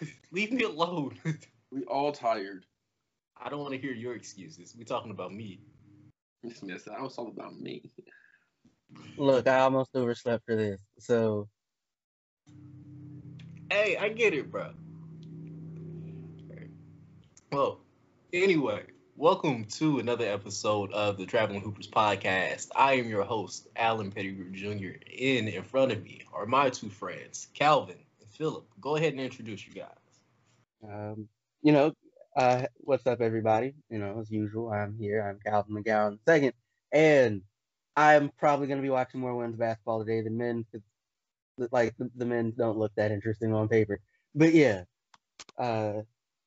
Leave me alone. we all tired. I don't want to hear your excuses. We talking about me. This man said I was talking about me. Look, I almost overslept for this, so Hey, I get it, bro. Well, anyway, welcome to another episode of the Traveling Hoopers podcast. I am your host, Alan Pettigrew Jr. In in front of me are my two friends, Calvin and Philip. Go ahead and introduce you guys. um, you know, uh, what's up, everybody? You know, as usual, I'm here. I'm Calvin McGowan second, and I'm probably gonna be watching more women's basketball today than men, 'cause, like the, the men don't look that interesting on paper. But yeah, uh,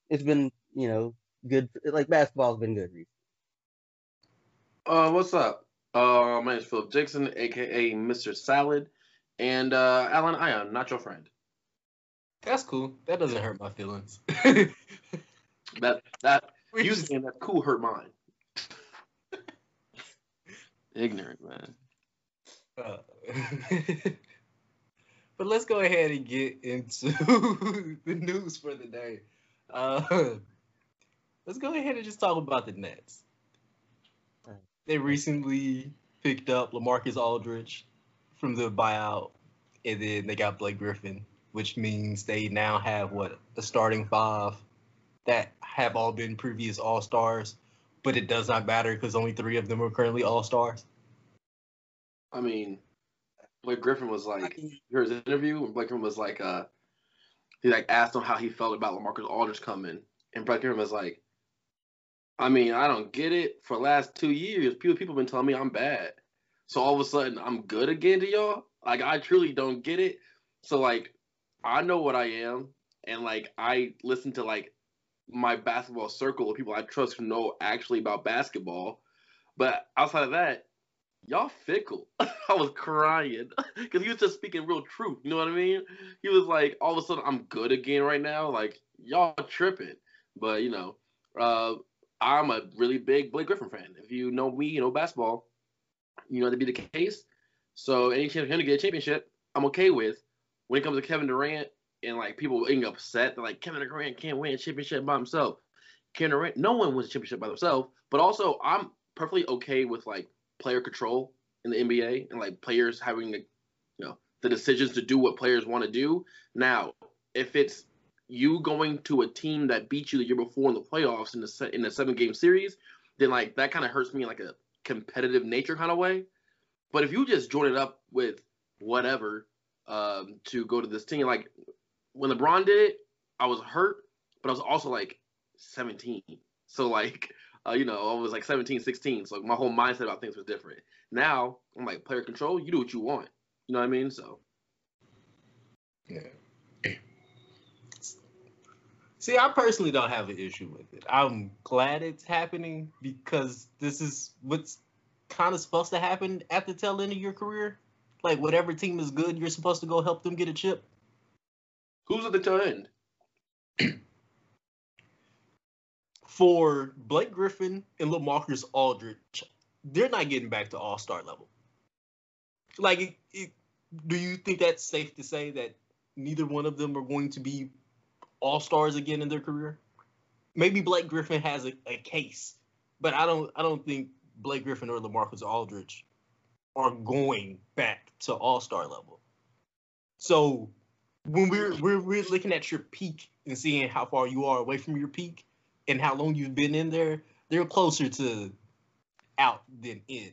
it's been you know good. Like basketball's been good recently. Uh, what's up? Uh, my name is Philip Dixon, aka Mr. Salad, and uh, Alan, I am not your friend. That's cool. That doesn't hurt my feelings. That that We you just- saying that cool hurt mine. Ignorant man. Uh, but let's go ahead and get into the news for the day. Uh, let's go ahead and just talk about the Nets. They recently picked up Lamarcus Aldridge from the buyout, and then they got Blake Griffin, which means they now have what a starting five that have all been previous All Stars, but it does not matter because only three of them are currently All Stars. I mean, Blake Griffin was like, you heard his interview, and Blake Griffin was like, uh, he like asked him how he felt about Lamarcus Aldridge coming, and Blake Griffin was like, I mean, I don't get it. For the last two years, people people been telling me I'm bad, so all of a sudden I'm good again to y'all. Like I truly don't get it. So like, I know what I am, and like I listen to like my basketball circle of people I trust who know actually about basketball. But outside of that, y'all fickle. I was crying because he was just speaking real truth. You know what I mean? He was like, all of a sudden, I'm good again right now. Like y'all tripping. But you know, uh, I'm a really big Blake Griffin fan. If you know me, you know basketball. You know to be the case. So any chance for him to get a championship, I'm okay with. When it comes to Kevin Durant and like people getting upset, like Kevin Durant can't win a championship by himself. Kevin Durant, no one wins a championship by themselves. But also, I'm perfectly okay with like player control in the NBA and like players having the, you know, the decisions to do what players want to do. Now, if it's you going to a team that beat you the year before in the playoffs in the in the seven game series, then like that kind of hurts me in like a competitive nature kind of way. But if you just join it up with whatever um, to go to this team, like when LeBron did it, I was hurt, but I was also like 17. So like uh, you know, I was like 17, 16. So my whole mindset about things was different. Now I'm like player control. You do what you want. You know what I mean? So Yeah. See, I personally don't have an issue with it. I'm glad it's happening because this is what's kind of supposed to happen at the tail end of your career. Like, whatever team is good, you're supposed to go help them get a chip. who's at the tail end? For Blake Griffin and Lamarcus Aldridge, they're not getting back to All Star level. Like, it, it, do you think that's safe to say that neither one of them are going to be all stars again in their career. Maybe Blake Griffin has a, a case, but I don't I don't think Blake Griffin or LaMarcus Aldridge are going back to all star level. So when we're, we're we're looking at your peak and seeing how far you are away from your peak and how long you've been in there, they're closer to out than in.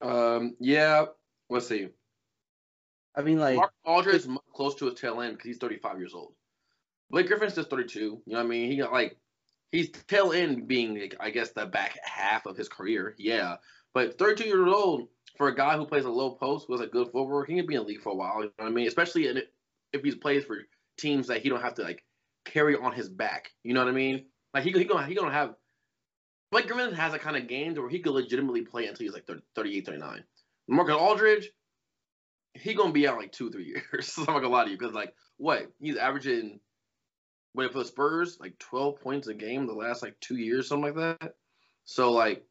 Um, yeah. Let's see. I mean, like, Mark Aldridge is close to his tail end because he's 35 years old. Blake Griffin's just 32. You know what I mean? He got like he's tail end being like, I guess the back half of his career. Yeah, but 32 years old for a guy who plays a low post who has a good footwork, he can be in the league for a while. You know what I mean? Especially in, if he plays for teams that he don't have to like carry on his back. You know what I mean? Like he he gonna he gonna have. Blake Griffin has a kind of games where he could legitimately play until he's like 30, 38, 39. Marcus Aldridge, he gonna be out like two, three years. I'm not gonna lie to you, because like what he's averaging, when for the Spurs, like 12 points a game the last like two years, something like that. So like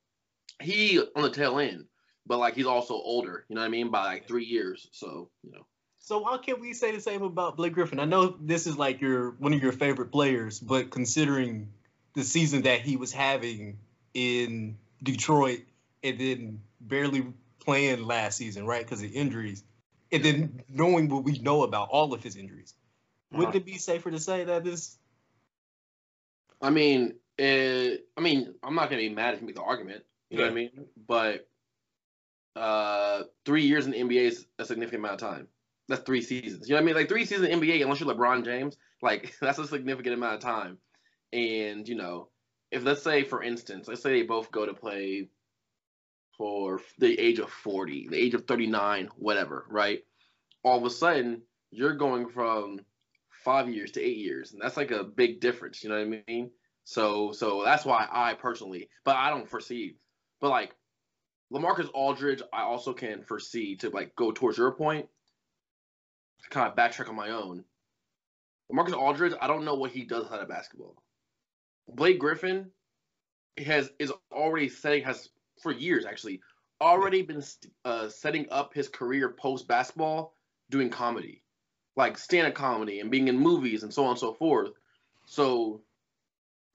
he on the tail end, but like he's also older. You know what I mean? By like three years. So you know, So why can't we say the same about Blake Griffin? I know this is like your one of your favorite players, but considering the season that he was having in Detroit and then barely playing last season, right, because of injuries, and then knowing what we know about all of his injuries, wouldn't it be safer to say that this? I mean, it, I mean, I'm not gonna be mad if you make the argument. You know what I mean? But uh, three years in the NBA is a significant amount of time. That's three seasons. You know what I mean? Like three seasons in the NBA, unless you're LeBron James, like that's a significant amount of time. And you know, if let's say, for instance, let's say they both go to play for the age of 40, the age of 39, whatever, right? All of a sudden, you're going from five years to eight years, and that's like a big difference. You know what I mean? So, so that's why I personally, but I don't foresee, but like Lamarcus Aldridge, I also can foresee to like go towards your point to kind of backtrack on my own. Marcus Aldridge, I don't know what he does out of basketball. Blake Griffin has is already setting has for years actually already been uh, setting up his career post basketball doing comedy, like stand-up comedy and being in movies and so on and so forth. So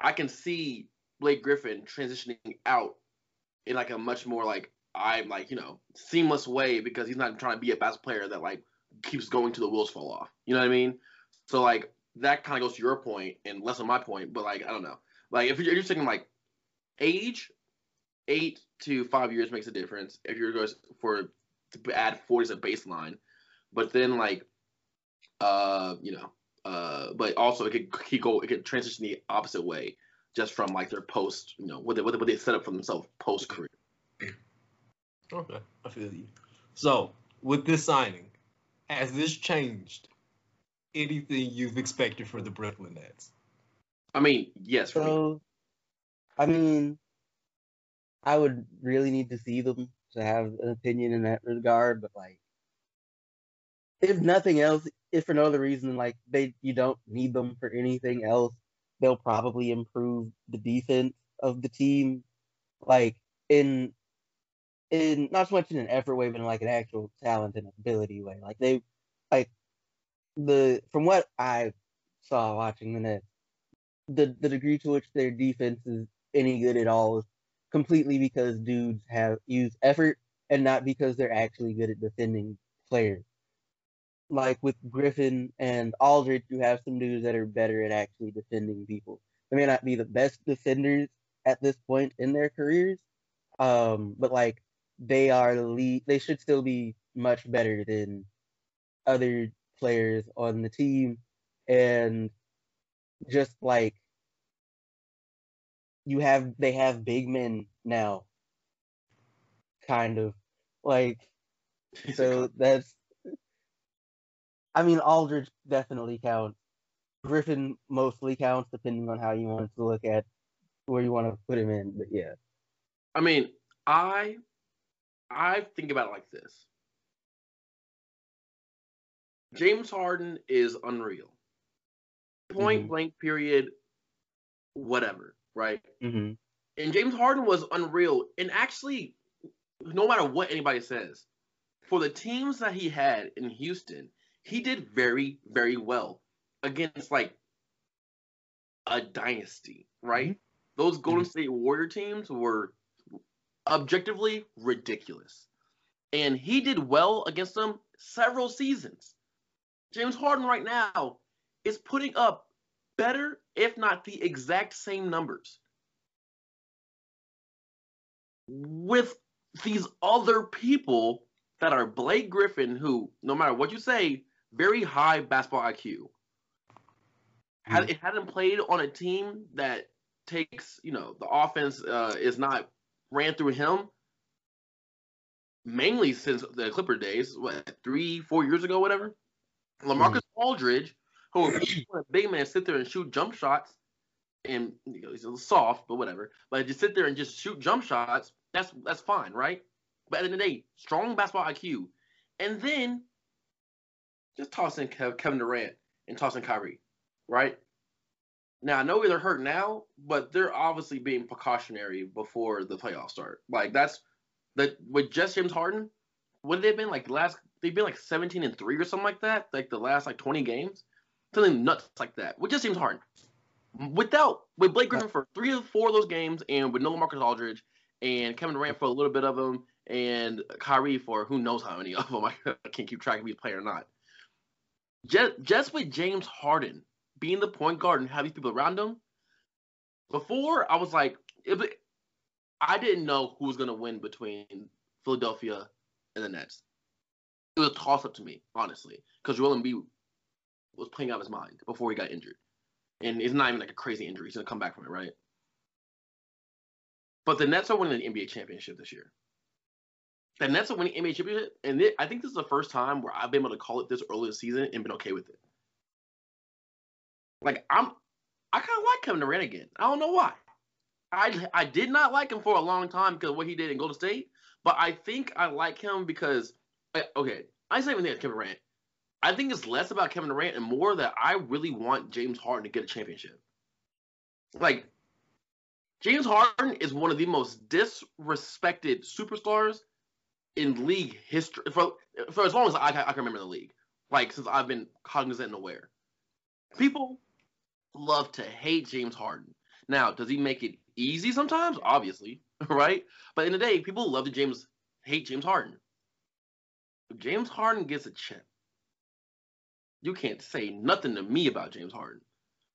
I can see Blake Griffin transitioning out in like a much more like I'm like you know seamless way because he's not trying to be a basketball player that like keeps going to the wheels fall off. You know what I mean? So like that kind of goes to your point and less on my point, but like I don't know. Like if you're, you're thinking like age, eight to five years makes a difference. If you're going for to add 40 as a baseline, but then like uh you know uh but also it could he go it could transition the opposite way just from like their post you know what they what they, set up for themselves post career. Okay, I feel you. So with this signing, has this changed anything you've expected for the Brooklyn Nets? I mean, yes. So, I mean, I would really need to see them to have an opinion in that regard, but like, if nothing else, if for no other reason, like they, you don't need them for anything else, they'll probably improve the defense of the team, like in, in not so much in an effort way, but in like an actual talent and ability way. Like they, like the from what I saw watching the Nets, the the degree to which their defense is any good at all is completely because dudes have used effort and not because they're actually good at defending players. Like with Griffin and Aldridge, you have some dudes that are better at actually defending people. They may not be the best defenders at this point in their careers, um, but like they are the lead. They should still be much better than other players on the team and just like you have they have big men now kind of like so that's I mean Aldridge definitely counts. Griffin mostly counts depending on how you want to look at where you want to put him in, but yeah. I mean, I I think about it like this. James Harden is unreal. Point mm-hmm. blank, period, whatever, right? Mm-hmm. And James Harden was unreal. And actually, no matter what anybody says, for the teams that he had in Houston, he did very, very well against like a dynasty, right? Mm-hmm. Those Golden mm-hmm. State Warrior teams were objectively ridiculous. And he did well against them several seasons. James Harden right now is putting up better, if not the exact same numbers with these other people that are Blake Griffin, who, no matter what you say, very high basketball IQ. Had hmm. it hadn't played on a team that takes, you know, the offense uh, is not ran through him, mainly since the Clipper days, what three, four years ago, whatever. Lamarcus mm. Aldridge, who a big man sit there and shoot jump shots, and you know, he's a little soft, but whatever. But just sit there and just shoot jump shots, that's that's fine, right? But at the end of the day, strong basketball IQ, and then just toss in Kevin Durant and toss in Kyrie, right? Now I know they're hurt now, but they're obviously being precautionary before the playoffs start. Like that's that with just James Harden, what have they been like last they've been like 17 and three or something like that, like the last like 20 games, something nuts like that, which just seems hard. Without with Blake Griffin for three or four of those games, and with no Marcus Aldridge and Kevin Durant for a little bit of them, and Kyrie for who knows how many of them. I can't keep track if he's playing or not. Just just with James Harden being the point guard and having people around him, before I was like, it, I didn't know who was gonna win between Philadelphia and the Nets. It was a toss up to me, honestly, because Joel Embiid was playing out his mind before he got injured, and it's not even like a crazy injury. He's gonna come back from it, right? But the Nets are winning the NBA championship this year. The Nets are winning NBA championship, and it, I think this is the first time where I've been able to call it this early in the season and been okay with it. Like I'm, I kind of like Kevin Durant again. I don't know why. I I did not like him for a long time because of what he did in Golden State, but I think I like him because okay, I say anything Kevin Durant. I think it's less about Kevin Durant and more that I really want James Harden to get a championship. Like James Harden is one of the most disrespected superstars in league history for for as long as I, I can remember the league. Like since I've been cognizant and aware, people love to hate James Harden. Now, does he make it easy sometimes? Obviously, right? But in the day, people love to James hate James Harden. If James Harden gets a chip, you can't say nothing to me about James Harden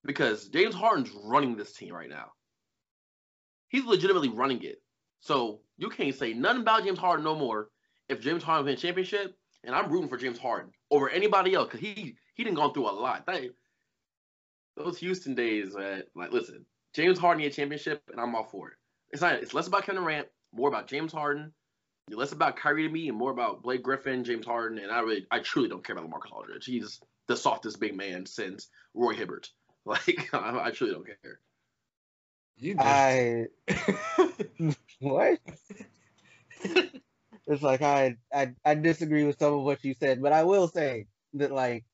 because James Harden's running this team right now. He's legitimately running it. So you can't say nothing about James Harden no more if James Harden wins championship. And I'm rooting for James Harden over anybody else because he he didn't gone through a lot. That, those Houston days, man. Like, listen, James Harden a championship, and I'm all for it. It's not. It's less about Kevin Durant, more about James Harden. Less about Kyrie to me, and more about Blake Griffin, James Harden, and I really, I truly don't care about Marcus Aldridge. He's the softest big man since Roy Hibbert. Like, I, I truly don't care. You I what? it's like I, I I disagree with some of what you said, but I will say that like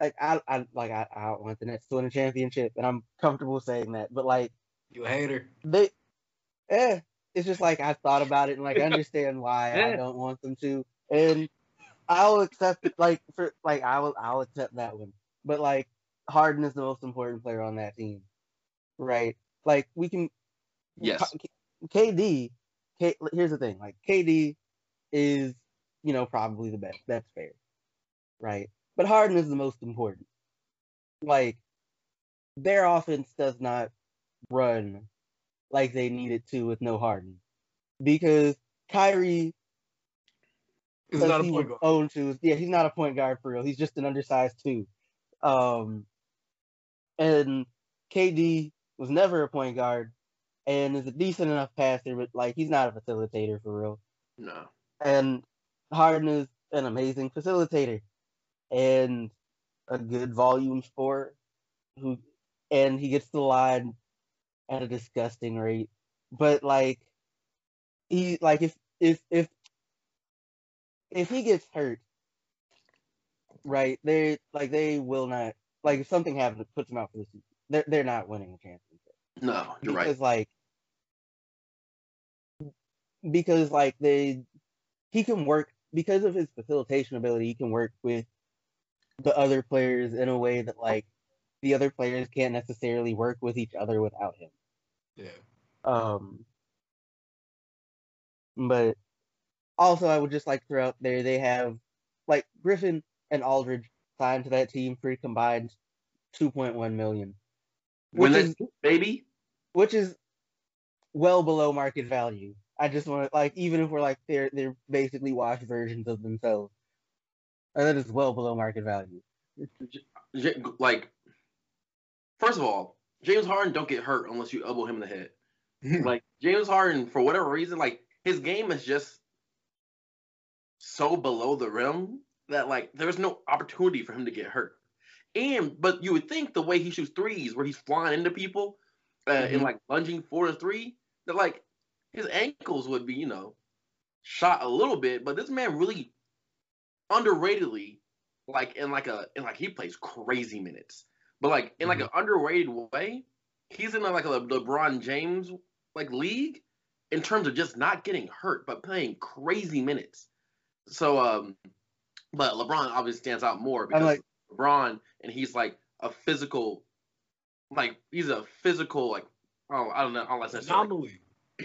like I, I like I, I want the Nets to win a championship, and I'm comfortable saying that. But like you a hater, they, eh, it's just like I thought about it and like I understand why I don't want them to, and I'll accept it. Like for like I will I'll accept that one. But like Harden is the most important player on that team, right? Like we can, yes. KD, K, here's the thing, like KD is you know probably the best. That's fair, right? But Harden is the most important. Like, their offense does not run like they need it to with no Harden. Because Kyrie is not a point guard. Own to, yeah, he's not a point guard for real. He's just an undersized two. Um, and KD was never a point guard and is a decent enough passer, but like he's not a facilitator for real. No. And Harden is an amazing facilitator and a good volume scorer who and he gets the line at a disgusting rate. But like he like if if if if he gets hurt, right, they like they will not like if something happens that puts them out for the season, they're they're not winning a championship. No, you're because, right. like because like they he can work because of his facilitation ability, he can work with the other players in a way that like the other players can't necessarily work with each other without him. Yeah. Um but also I would just like to throw out there they have like Griffin and Aldridge signed to that team for a combined two point one million. Which is baby. Which is well below market value. I just want to like even if we're like they're they're basically washed versions of themselves. And that is well below market value. Like, first of all, James Harden don't get hurt unless you elbow him in the head. like James Harden, for whatever reason, like his game is just so below the rim that like there's no opportunity for him to get hurt. And but you would think the way he shoots threes, where he's flying into people uh, mm-hmm. and like lunging four to three, that like his ankles would be you know shot a little bit. But this man really underratedly, like in like a in like he plays crazy minutes, but like in like mm-hmm. an underrated way, he's in like a LeBron James like league in terms of just not getting hurt but playing crazy minutes. so um, but LeBron obviously stands out more because like- LeBron and he's like a physical, like he's a physical like oh I don't know I don't like. Anomaly.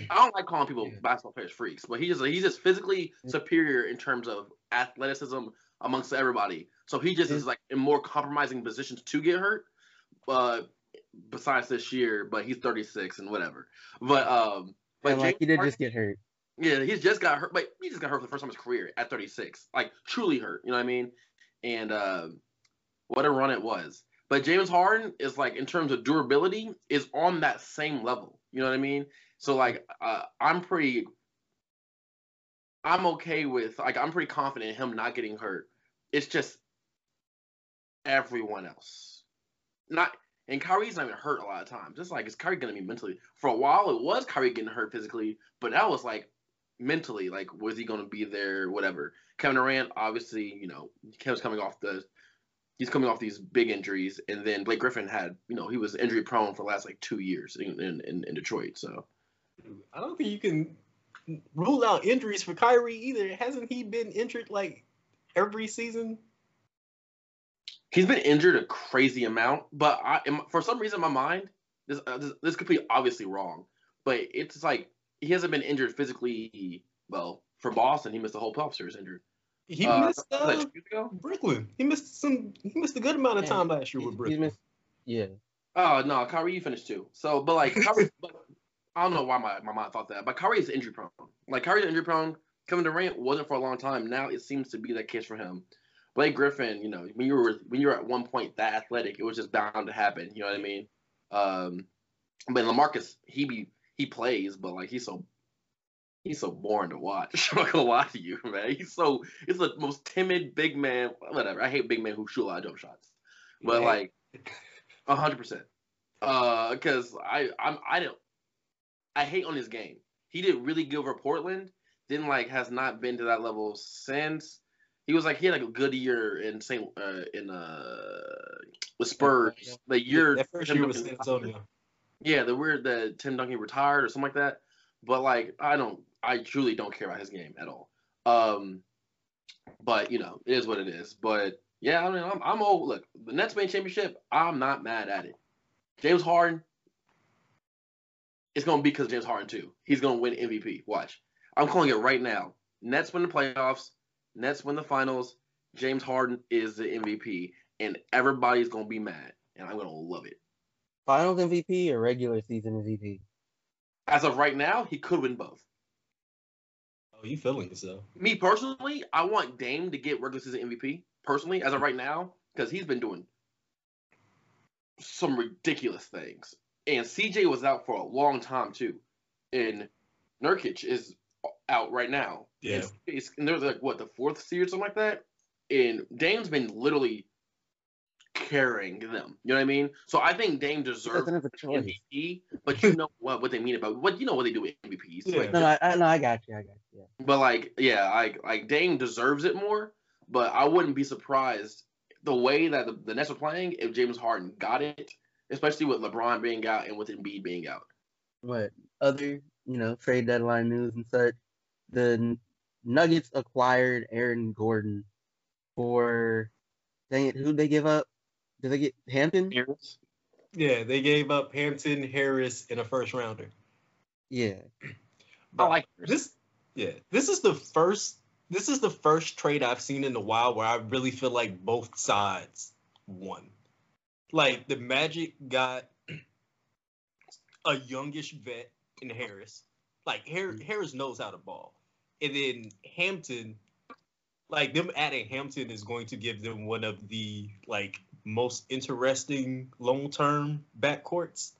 I don't like calling people basketball players freaks, but he's just he's just physically superior in terms of athleticism amongst everybody. So he just is like in more compromising positions to get hurt. Uh, besides this year, but he's 36 and whatever. But um, but like he did just get hurt. yeah, he's just got hurt, but he just got hurt for the first time in his career at 36, like truly hurt. You know what I mean? And uh, what a run it was. But James Harden is like in terms of durability is on that same level. You know what I mean? So like uh, I'm pretty, I'm okay with like I'm pretty confident him not getting hurt. It's just everyone else, not. And Kyrie's not even hurt a lot of times. It's like is Kyrie gonna be mentally? For a while, it was Kyrie getting hurt physically, but that was like mentally, like was he gonna be there? Whatever. Kevin Durant, obviously, you know, Kevin's coming off the, he's coming off these big injuries, and then Blake Griffin had, you know, he was injury prone for the last like two years in, in, in Detroit. So I don't think you can rule out injuries for Kyrie either. Hasn't he been injured like every season? he's been injured a crazy amount, but I, in- for some reason, in my mind, this, uh, this this could be obviously wrong, but it's like he hasn't been injured physically. Well, for Boston, he missed the whole playoff series injured. He Uh, missed uh, two? Brooklyn. He missed some. He missed a good amount of Yeah, time last year He- with he's Brooklyn. missed- yeah. Oh no, Kyrie, you finished too. So, but like Kyrie, but I don't know why my, my mind thought that, but Kyrie is injury prone. Like Kyrie's injury prone. Kevin Durant wasn't for a long time. Now it seems to be that case for him. Blake Griffin, you know, when you were when you were at one point that athletic, it was just bound to happen. You know what I mean? Um, but Lamarcus, he be he plays, but like he's so he's so boring to watch. I'm not gonna lie to you, man. He's so he's the most timid big man. Whatever. I hate big men who shoot a lot of jump shots. But Yeah. like, a hundred percent. Uh, because I I'm I don't I hate on his game. He did really good over Portland. Then like has not been to that level since. He was like he had like a good year in Saint uh, in uh with Spurs. The year that first Tim year was Duncan- San Antonio. yeah, the weird that Tim Duncan retired or something like that. But like, I don't, I truly don't care about his game at all. Um, but you know, it is what it is. But yeah, I mean, I'm, I'm old. Look, the Nets win championship. I'm not mad at it. James Harden. It's gonna be because James Harden too. He's gonna win MVP. Watch. I'm calling it right now. Nets win the playoffs. Nets win the finals. James Harden is the MVP, and everybody's gonna be mad, and I'm gonna love it. Finals MVP or regular season MVP? As of right now, he could win both. Oh, you feeling yourself? Me personally, I want Dame to get regular season MVP. Personally, as of right now, because he's been doing some ridiculous things, and CJ was out for a long time too, and Nurkic is out right now. Yeah. and, and they're like what the fourth seed or something like that, and Dame's been literally carrying them. You know what I mean? So I think Dame deserves doesn't have a choice. MVP, but you know what what they mean about what you know what they do with MVPs. Yeah. Like, No, I, I, no, I got you. I got you. Yeah. but like, yeah, like like Dame deserves it more. But I wouldn't be surprised the way that the, the Nets are playing if James Harden got it, especially with LeBron being out and with Embiid being out. What other you know trade deadline news and such? The Nuggets acquired Aaron Gordon for dang it, who'd they give up? Did they get Hampton? Harris. Yeah, they gave up Hampton, Harris, and a first rounder. Yeah. I like This, yeah, this is the first. This is the first trade I've seen in a while where I really feel like both sides won. Like the Magic got a youngish vet in Harris. Like Har- mm-hmm. Harris knows how to ball, and then Hampton, like them adding Hampton is going to give them one of the like most interesting long term backcourts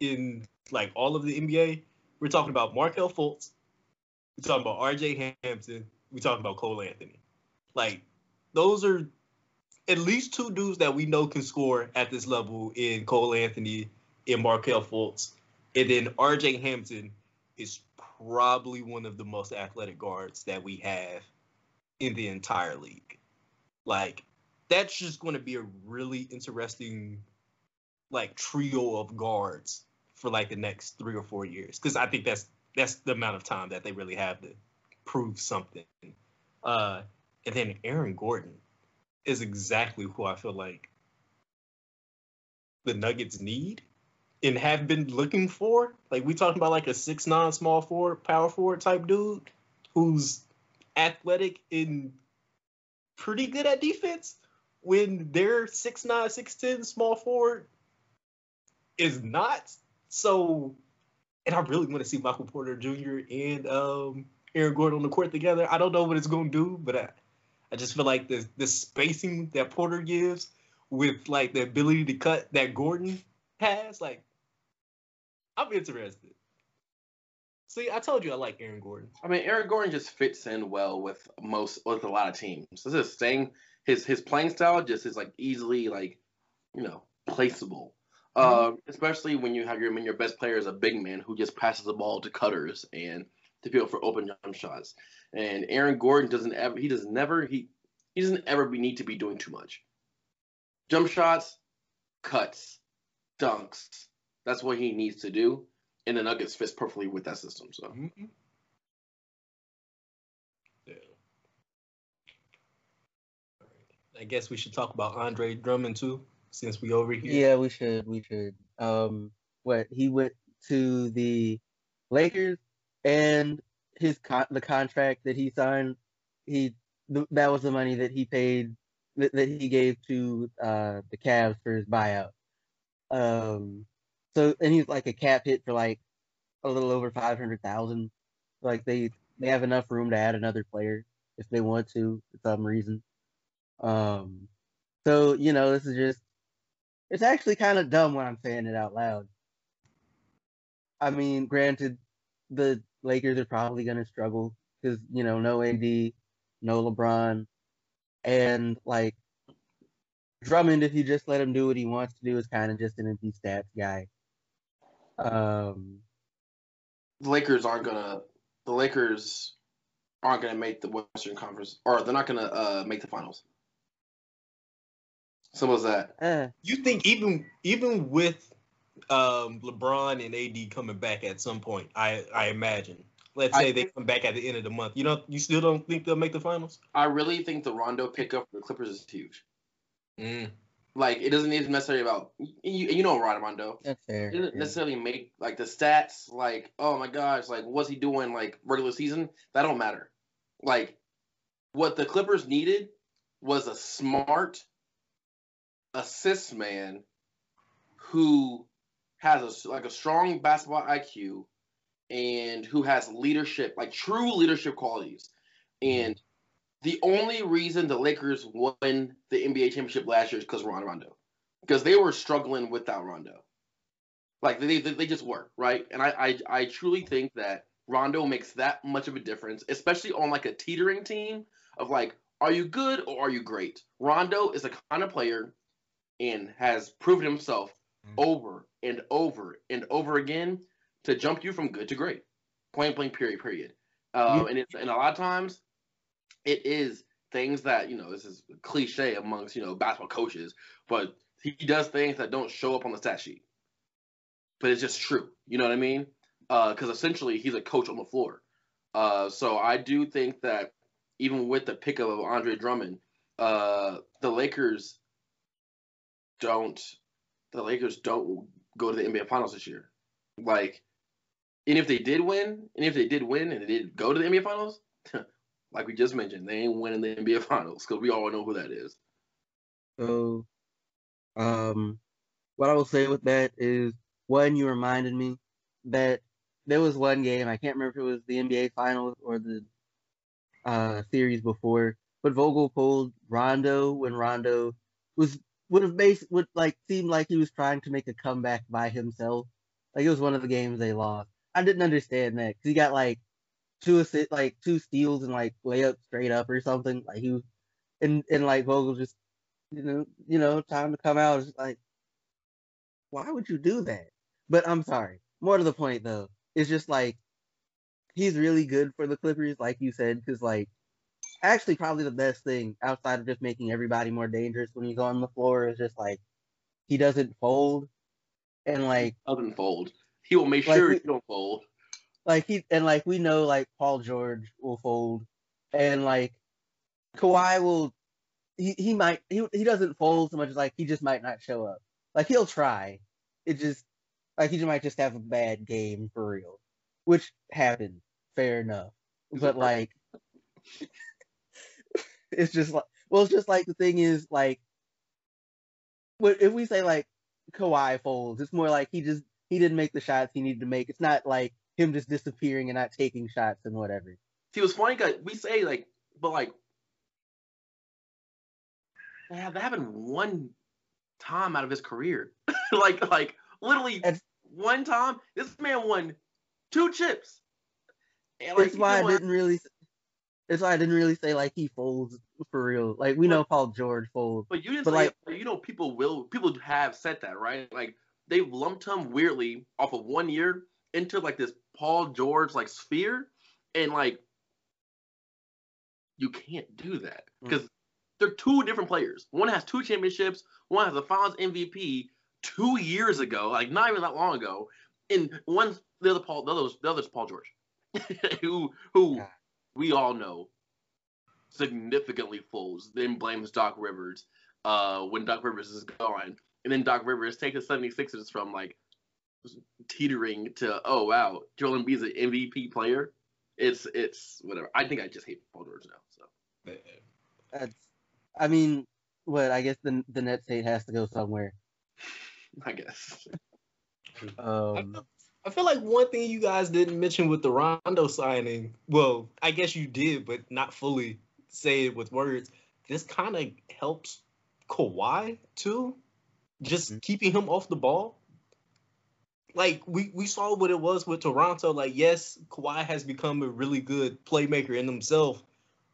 in like all of the NBA. We're talking about Markelle Fultz. We're talking about RJ Hampton. We're talking about Cole Anthony. Like, those are at least two dudes that we know can score at this level in Cole Anthony and Markelle Fultz. And then RJ Hampton is probably one of the most athletic guards that we have in the entire league. Like, that's just going to be a really interesting, like, trio of guards for like the next three or four years because I think that's that's the amount of time that they really have to prove something. Uh, and then Aaron Gordon is exactly who I feel like the Nuggets need and have been looking for. Like we talking about like a six nine small forward, power forward type dude who's athletic and pretty good at defense when their six nine, six ten small forward is not. So and I really want to see Michael Porter Jr. and um, Aaron Gordon on the court together. I don't know what it's gonna do, but I, I just feel like the the spacing that Porter gives with like the ability to cut that Gordon has, like I'm interested. See, I told you I like Aaron Gordon. I mean, Aaron Gordon just fits in well with most with a lot of teams. This is saying his his playing style just is like easily like you know placeable. Mm-hmm. Uh, especially when you have your when your best player is a big man who just passes the ball to cutters and to people for open jump shots. And Aaron Gordon doesn't ever he does never he he doesn't ever be, need to be doing too much. Jump shots, cuts, dunks. That's what he needs to do. And the Nuggets fits perfectly with that system. So. Mm-hmm. Yeah. I guess we should talk about Andre Drummond too since we over here? Yeah, we should. We should. Um, what he went to the Lakers and his con- the contract that he signed, he th- that was the money that he paid that, that he gave to uh the Cavs for his buyout. Um, so and he's like a cap hit for like a little over five hundred thousand. Like they they have enough room to add another player if they want to for some reason. Um, so you know this is just it's actually kind of dumb when I'm saying it out loud. I mean, granted, the Lakers are probably going to struggle because, you know, no AD, no LeBron, and like Drummond, if you just let him do what he wants to do, is kind of just an empty stats guy. Um, the Lakers aren't gonna. The Lakers aren't gonna make the Western Conference, or they're not gonna uh, make the finals. Simple as that. Uh, you think even even with um, LeBron and AD coming back at some point, I I imagine. Let's say I, they come back at the end of the month. You know, you still don't think they'll make the finals? I really think the Rondo pickup for the Clippers is huge. Mm. Like it doesn't need necessarily about you, you know Rondo. That's fair. It doesn't yeah. necessarily make like the stats like oh my gosh like what's he doing like regular season that don't matter. Like what the Clippers needed was a smart assist man who has a, like a strong basketball IQ and who has leadership, like true leadership qualities. And the only reason the Lakers won the NBA championship last year is because Ron Rondo, because they were struggling without Rondo. Like they, they, they just were right, and I, I I truly think that Rondo makes that much of a difference, especially on like a teetering team of like, are you good or are you great? Rondo is the kind of player and has proven himself. Over and over and over again to jump you from good to great. Point blank, period, period. Uh, and it's and a lot of times it is things that you know this is cliche amongst you know basketball coaches, but he does things that don't show up on the stat sheet. But it's just true. You know what I mean? Because uh, essentially he's a coach on the floor. Uh, so I do think that even with the pickup of Andre Drummond, uh, the Lakers don't the Lakers don't go to the NBA Finals this year. Like, and if they did win, and if they did win and they did go to the NBA Finals, like we just mentioned, they ain't winning the NBA Finals because we all know who that is. So, um, what I will say with that is one, you reminded me that there was one game I can't remember if it was the NBA Finals or the uh, series before, but Vogel pulled Rondo when Rondo was would have based would like seem like he was trying to make a comeback by himself. Like it was one of the games they lost. I didn't understand that because he got like two assist, like two steals and like layup straight up or something. Like he was, and and like Vogel just you know you know time to come out. It's like why would you do that? But I'm sorry. More to the point though, it's just like he's really good for the Clippers, like you said, because like actually probably the best thing outside of just making everybody more dangerous when he's on the floor is just like he doesn't fold and like doesn't fold. He will make sure he don't fold. Like he and like we know like Paul George will fold and like Kawhi will he, he might he he doesn't fold so much as like he just might not show up. Like he'll try. It just like he just might just have a bad game for real. Which happens. Fair enough. But like it's just like well it's just like the thing is like what if we say like Kawhi folds, it's more like he just he didn't make the shots he needed to make. It's not like him just disappearing and not taking shots and whatever. See, it was funny because we say like, but like, that that happened one time out of his career. like, like literally That's- one time. This man won two chips. And, like, That's why I didn't really. That's why I didn't really say like he folds for real. Like we know Paul George folds. But you didn't But, say, like- like, you know, people will, people have said that, right? Like they've lumped him weirdly off of one year into like this Paul George like sphere, and like you can't do that Mm. because they're two different players. One has two championships. One has a Finals MVP two years ago, like not even that long ago, and one's the other Paul, the other's the other's Paul George, who who Yeah. We all know significantly folds, then blames Doc Rivers uh, when Doc Rivers is gone. And then Doc Rivers takes the 76ers from like teetering to, oh wow, Joel Embiid's an MVP player. It's it's whatever. I think I just hate Paul George now. So That's. I mean, what I guess the the net state has to go somewhere. I guess. Um, feel, I feel like one thing you guys didn't mention with the Rondo signing, well, I guess you did, but not fully say it with words. This kind of helps Kawhi too, just Mhm. keeping him off the ball. Like we, we saw what it was with Toronto. Like, yes, Kawhi has become a really good playmaker in himself,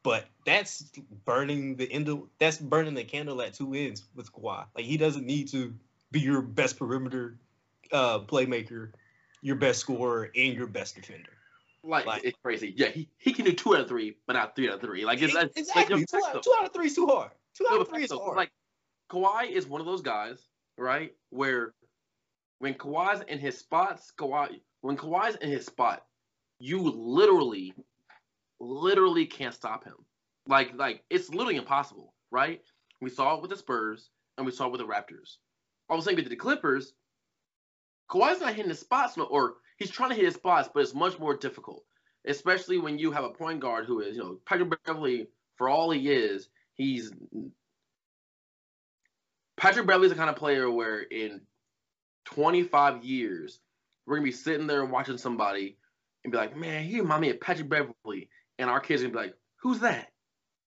but that's burning the end of, that's burning the candle at two ends with Kawhi. Like he doesn't need to be your best perimeter uh, playmaker, your best scorer, and your best defender. Like, Like- it's crazy. Yeah, he, he can do two out of three, but not three out of three. Like it's exactly. Like, two, out, two out of three is too hard. Two out No, of three is so, hard. Like Kawhi is one of those guys, right? Where when Kawhi's in his spots, Kawhi when Kawhi's in his spot, you literally, literally can't stop him. Like like it's literally impossible, right? We saw it with the Spurs and we saw it with the Raptors. All of a sudden with the Clippers, Kawhi's not hitting his spots, no, or he's trying to hit his spots, but it's much more difficult. Especially when you have a point guard who is, you know, Patrick Beverley, for all he is, he's Patrick Beverley's the kind of player where in 25 years, we're gonna be sitting there watching somebody and be like, man, he remind me of Patrick Beverley. And our kids are gonna be like, who's that?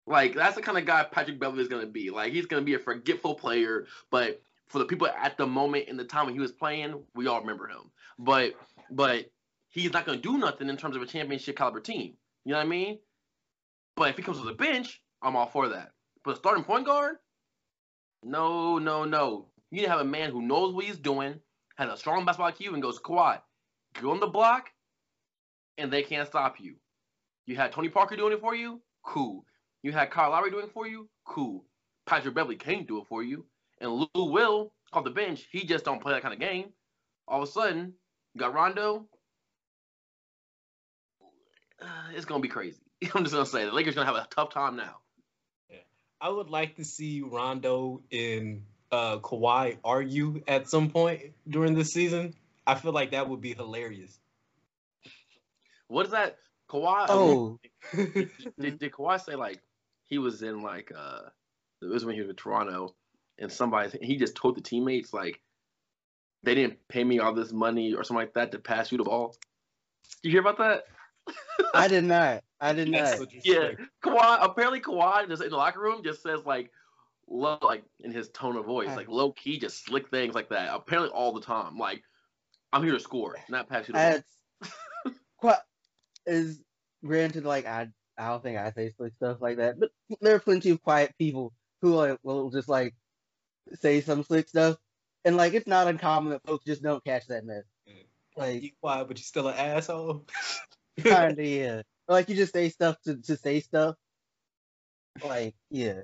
Like, that's the kind of guy Patrick Beverley is gonna be. Like, he's gonna be a forgetful player, but for the people at the moment in the time when he was playing, we all remember him. But but he's not gonna do nothing in terms of a championship caliber team. You know what I mean? But if he comes to the bench, I'm all for that. But starting point guard, no, no, no. You need to have a man who knows what he's doing, has a strong basketball IQ, and goes, Kawhi, go on the block, and they can't stop you. You had Tony Parker doing it for you? Cool. You had Kyle Lowry doing it for you? Cool. Patrick Beverley can't do it for you. And Lou Will, off the bench, he just don't play that kind of game. All of a sudden, you got Rondo. Uh, it's going to be crazy. I'm just going to say, the Lakers going to have a tough time now. Yeah. I would like to see Rondo and uh, Kawhi argue at some point during this season. I feel like that would be hilarious. What is that? Kawhi? oh, did, did, did Kawhi say like he was in like uh it was when he was in Toronto and somebody he just told the teammates like they didn't pay me all this money or something like that to pass you the ball. Did you hear about that? I did not. I did not. Yeah, Kawhi apparently Kawhi just in the locker room just says like low like in his tone of voice like low key just slick things like that apparently all the time like I'm here to score not pass you the ball. Quite is granted. Like I, I don't think I say slick stuff like that, but there are plenty of quiet people who like, will just like say some slick stuff, and like it's not uncommon that folks just don't catch that mess. Like you quiet, but you're still an asshole. kinda yeah. Or, like you just say stuff to, to say stuff. Like yeah.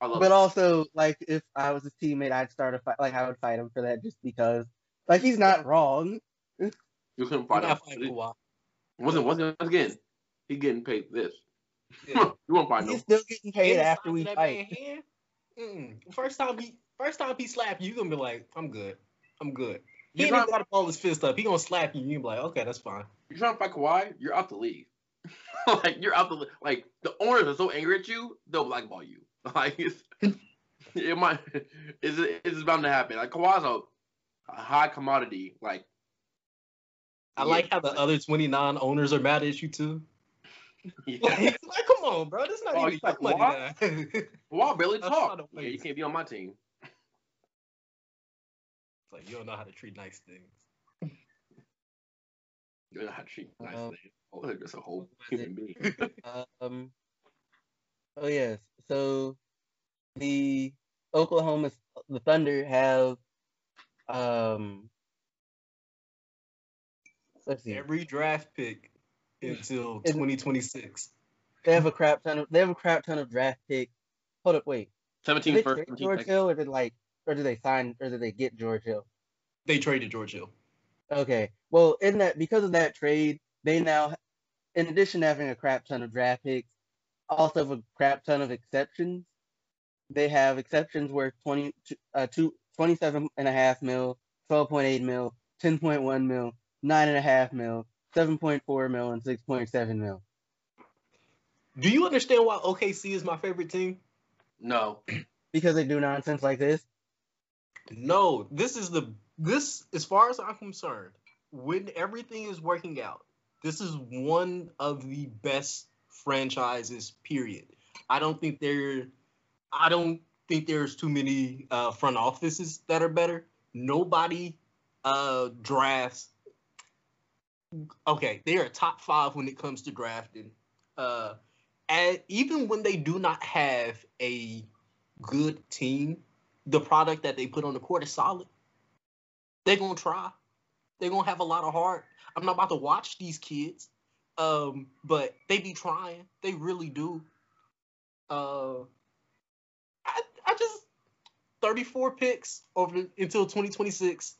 But it. also like if I was his teammate, I'd start a fight. Like I would fight him for that just because. Like he's not wrong. you couldn't fight him. find not out. fighting Kawhi. Wasn't wasn't once again he getting paid this. Yeah. you won't find no. He's still getting paid In after we fight. man. First time he, first time he slap you, you gonna be like, I'm good, I'm good. He ain't trying, even got to ball his fist up. He gonna slap you, and you be like, okay, that's fine. You're trying to fight Kawhi? You're out the league. like you're out the like the owners are so angry at you, they'll blackball you. Like it's, it might it's it's bound to happen. Like Kawhi's a, a high commodity. Like I Yeah. like how the other 29 owners are mad at you too. yeah. Like, like, come on, bro. This not Oh, even like money. Kawhi barely talk. Yeah, you can't be on my team. It's like you don't know how to treat nice things. You're not treating nice Uh, things. Oh, they're just a whole human being. Um. Oh yes. So the Oklahoma, the Thunder have, um. Let's see. Every draft pick until 2026. They have a crap ton of. They have a crap ton of draft picks. Hold up, wait. Did 17 they first, George second. Hill, or did like, or did they sign, or did they get George Hill? They traded George Hill. Okay. Well, in that because of that trade, they now, in addition to having a crap ton of draft picks, also have a crap ton of exceptions. They have exceptions worth 20, uh, two, 27 and a half mil, 12.8 mil, 10.1 mil, nine and a half mil, 7.4 mil, and 6.7 mil. Do you understand why OKC is my favorite team? No. Because they do nonsense like this. No, this is the this as far as I'm concerned, when everything is working out, this is one of the best franchises. Period. I don't think there, I don't think there's too many uh, front offices that are better. Nobody uh, drafts. Okay, they are top five when it comes to drafting. Uh, and even when they do not have a good team, the product that they put on the court is solid. They're gonna try. They're gonna have a lot of heart. I'm not about to watch these kids, um, but they be trying. They really do. Uh, I I just 34 picks over until 2026.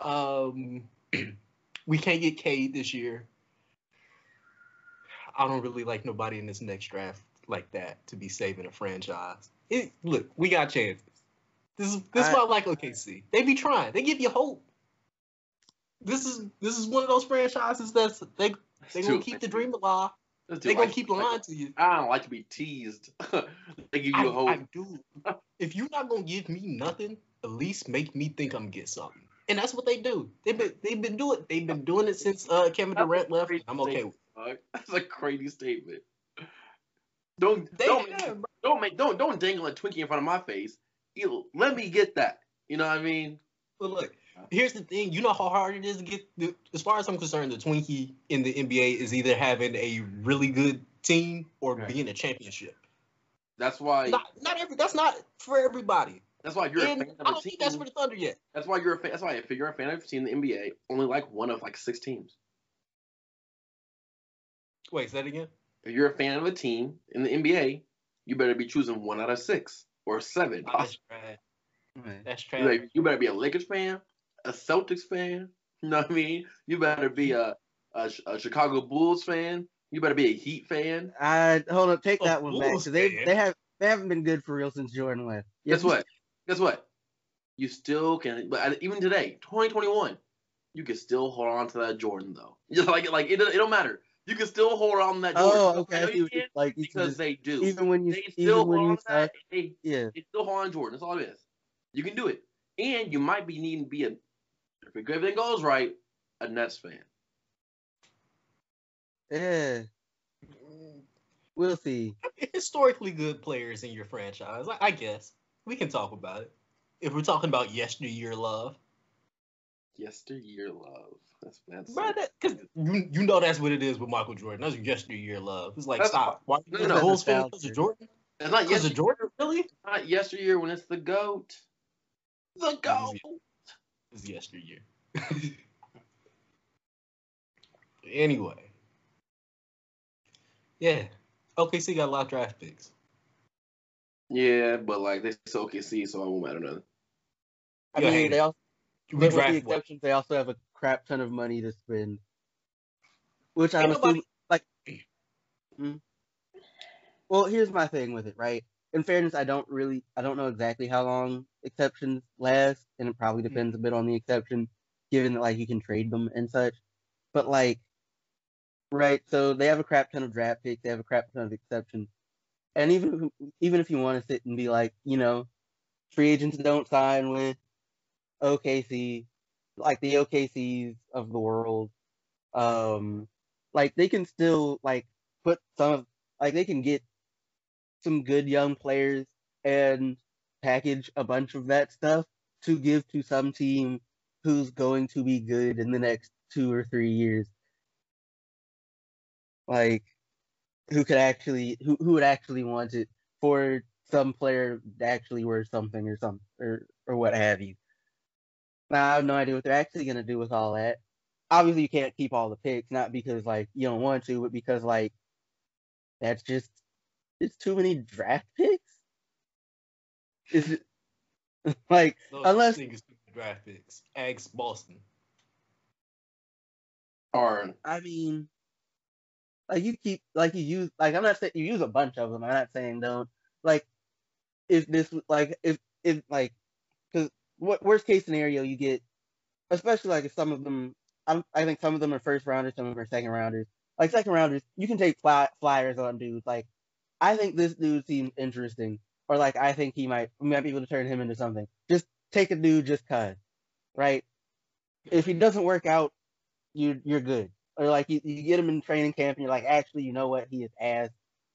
Um, we can't get Cade this year. I don't really like nobody in this next draft like that to be saving a franchise. It, look, we got chances. This is this is why I like OKC. They be trying. They give you hope. This is this is one of those franchises that's they they gonna keep the dream alive. They gonna keep lying to you. I don't like to be teased. they give you I, hope. I do. If you're not gonna give me nothing, at least make me think I'm get something. And that's what they do. They've been they've been doing they've been doing it since uh, Kevin Durant left. I'm okay with. That's a crazy statement. Don't. They don't don't make don't don't dangle a Twinkie in front of my face. You, let me get that. You know what I mean? But look, here's the thing. You know how hard it is to get. The, as far as I'm concerned, the Twinkie in the NBA is either having a really good team or Right. being a championship. That's why. Not, not every. That's not for everybody. That's why you're And a fan I of a don't team. think that's for the Thunder yet. That's why you're a fan. That's why if you're a fan of a team in the NBA, only like one of like six teams. Wait, say that again. If you're a fan of a team in the NBA, you better be choosing one out of six or seven. Oh, that's trash. That's trash. Like, you better be a Lakers fan, a Celtics fan. You know what I mean? You better be a a, a Chicago Bulls fan. You better be a Heat fan. I hold up, take Oh, that one back. Bulls 'cause they fan. they have they haven't been good for real since Jordan left. Guess what? Guess what? You still can, but even today, 2021, you can still hold on to that Jordan though. Just like like it, it don't matter. You can still hold on to that Jordan. Oh, okay. I I know see you can like you because just- they do. even when you they even still when hold you on that. They, yeah. they still hold on Jordan. That's all it is. You can do it, and you might be needing to be a if everything goes right, a Nets fan. Yeah, we'll see. Historically good players in your franchise. I, I guess we can talk about it. If we're talking about yesteryear love, Yesteryear love. That's that's. Bro, that, cause you, you know that's what it is with Michael Jordan. That's yesteryear love. It's like That's stop. Why no, you no, the Bulls fan nostalgia. because of Jordan? It's not Because yes, of Jordan, really? not yesteryear when it's the goat. The goat. It's yesteryear. anyway, yeah. OKC got a lot of draft picks. Yeah, but like they still OKC, so it won't matter nothing. I Yeah, mean, they also We with the draft what? exceptions, they also have a crap ton of money to spend, which I'm nobody- assuming. Like, hmm? well, here's my thing with it, right? In fairness, I don't really, I don't know exactly how long exceptions last, and it probably hmm. depends a bit on the exception, given that like you can trade them and such. But like, right? So they have a crap ton of draft picks, they have a crap ton of exceptions, and even even if you want to sit and be like, you know, free agents don't sign with OKC, like the OKCs of the world, um, like they can still like put some of like they can get some good young players and package a bunch of that stuff to give to some team who's going to be good in the next two or three years. Like who could actually who who would actually want it for some player actually worth something or some or or what have you. Now I have no idea what they're actually gonna do with all that. Obviously you can't keep all the picks, not because like you don't want to, but because like that's just it's too many draft picks. Is it like No unless such thing as draft picks. Ags Boston. Arn. I mean, like you keep like you use like I'm not saying you use a bunch of them. I'm not saying don't like if this like if if like because what worst case scenario you get, especially like if some of them I'm, I think some of them are first rounders, some of them are second rounders. Like second rounders, you can take fly, flyers on dudes. Like I think this dude seems interesting, or like I think he might might be able to turn him into something. Just take a dude just cause, right? If he doesn't work out, you you're good. Or like you, you get him in training camp and you're like, actually, you know what, he is ass,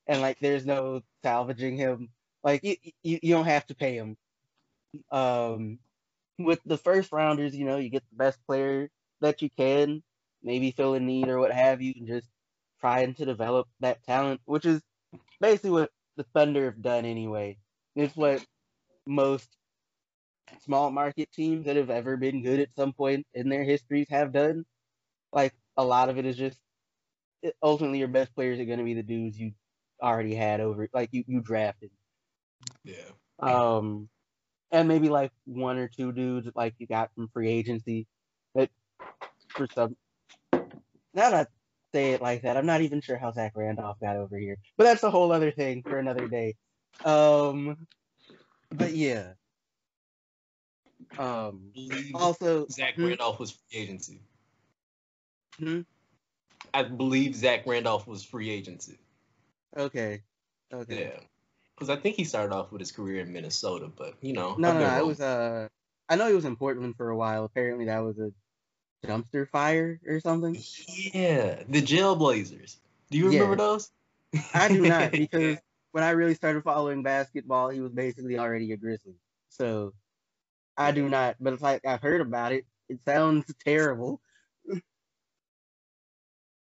and like there's no salvaging him. Like you you, you don't have to pay him. Um, with the first rounders, you know, you get the best player that you can, maybe fill a need or what have you, and just trying to develop that talent, which is basically what the Thunder have done anyway. It's what most small market teams that have ever been good at some point in their histories have done. Like a lot of it is just ultimately your best players are going to be the dudes you already had over, like you you drafted. Yeah. Um, and maybe like one or two dudes like you got from free agency that for some. Now that I say it like that, I'm not even sure how Zach Randolph got over here, but that's a whole other thing for another day. Um, but yeah. Um, also, Zach hmm? Randolph was free agency. Hmm? I believe Zach Randolph was free agency. okay, okay. Yeah. Because I think he started off with his career in Minnesota, but you know. No, I've no, no. It was uh, I know he was in Portland for a while. Apparently, that was a dumpster fire or something. Yeah, the Jailblazers. Do you remember Yeah. those? I do not because when I really started following basketball, he was basically already a Grizzly. So I do not. But it's like I've heard about it. It sounds terrible.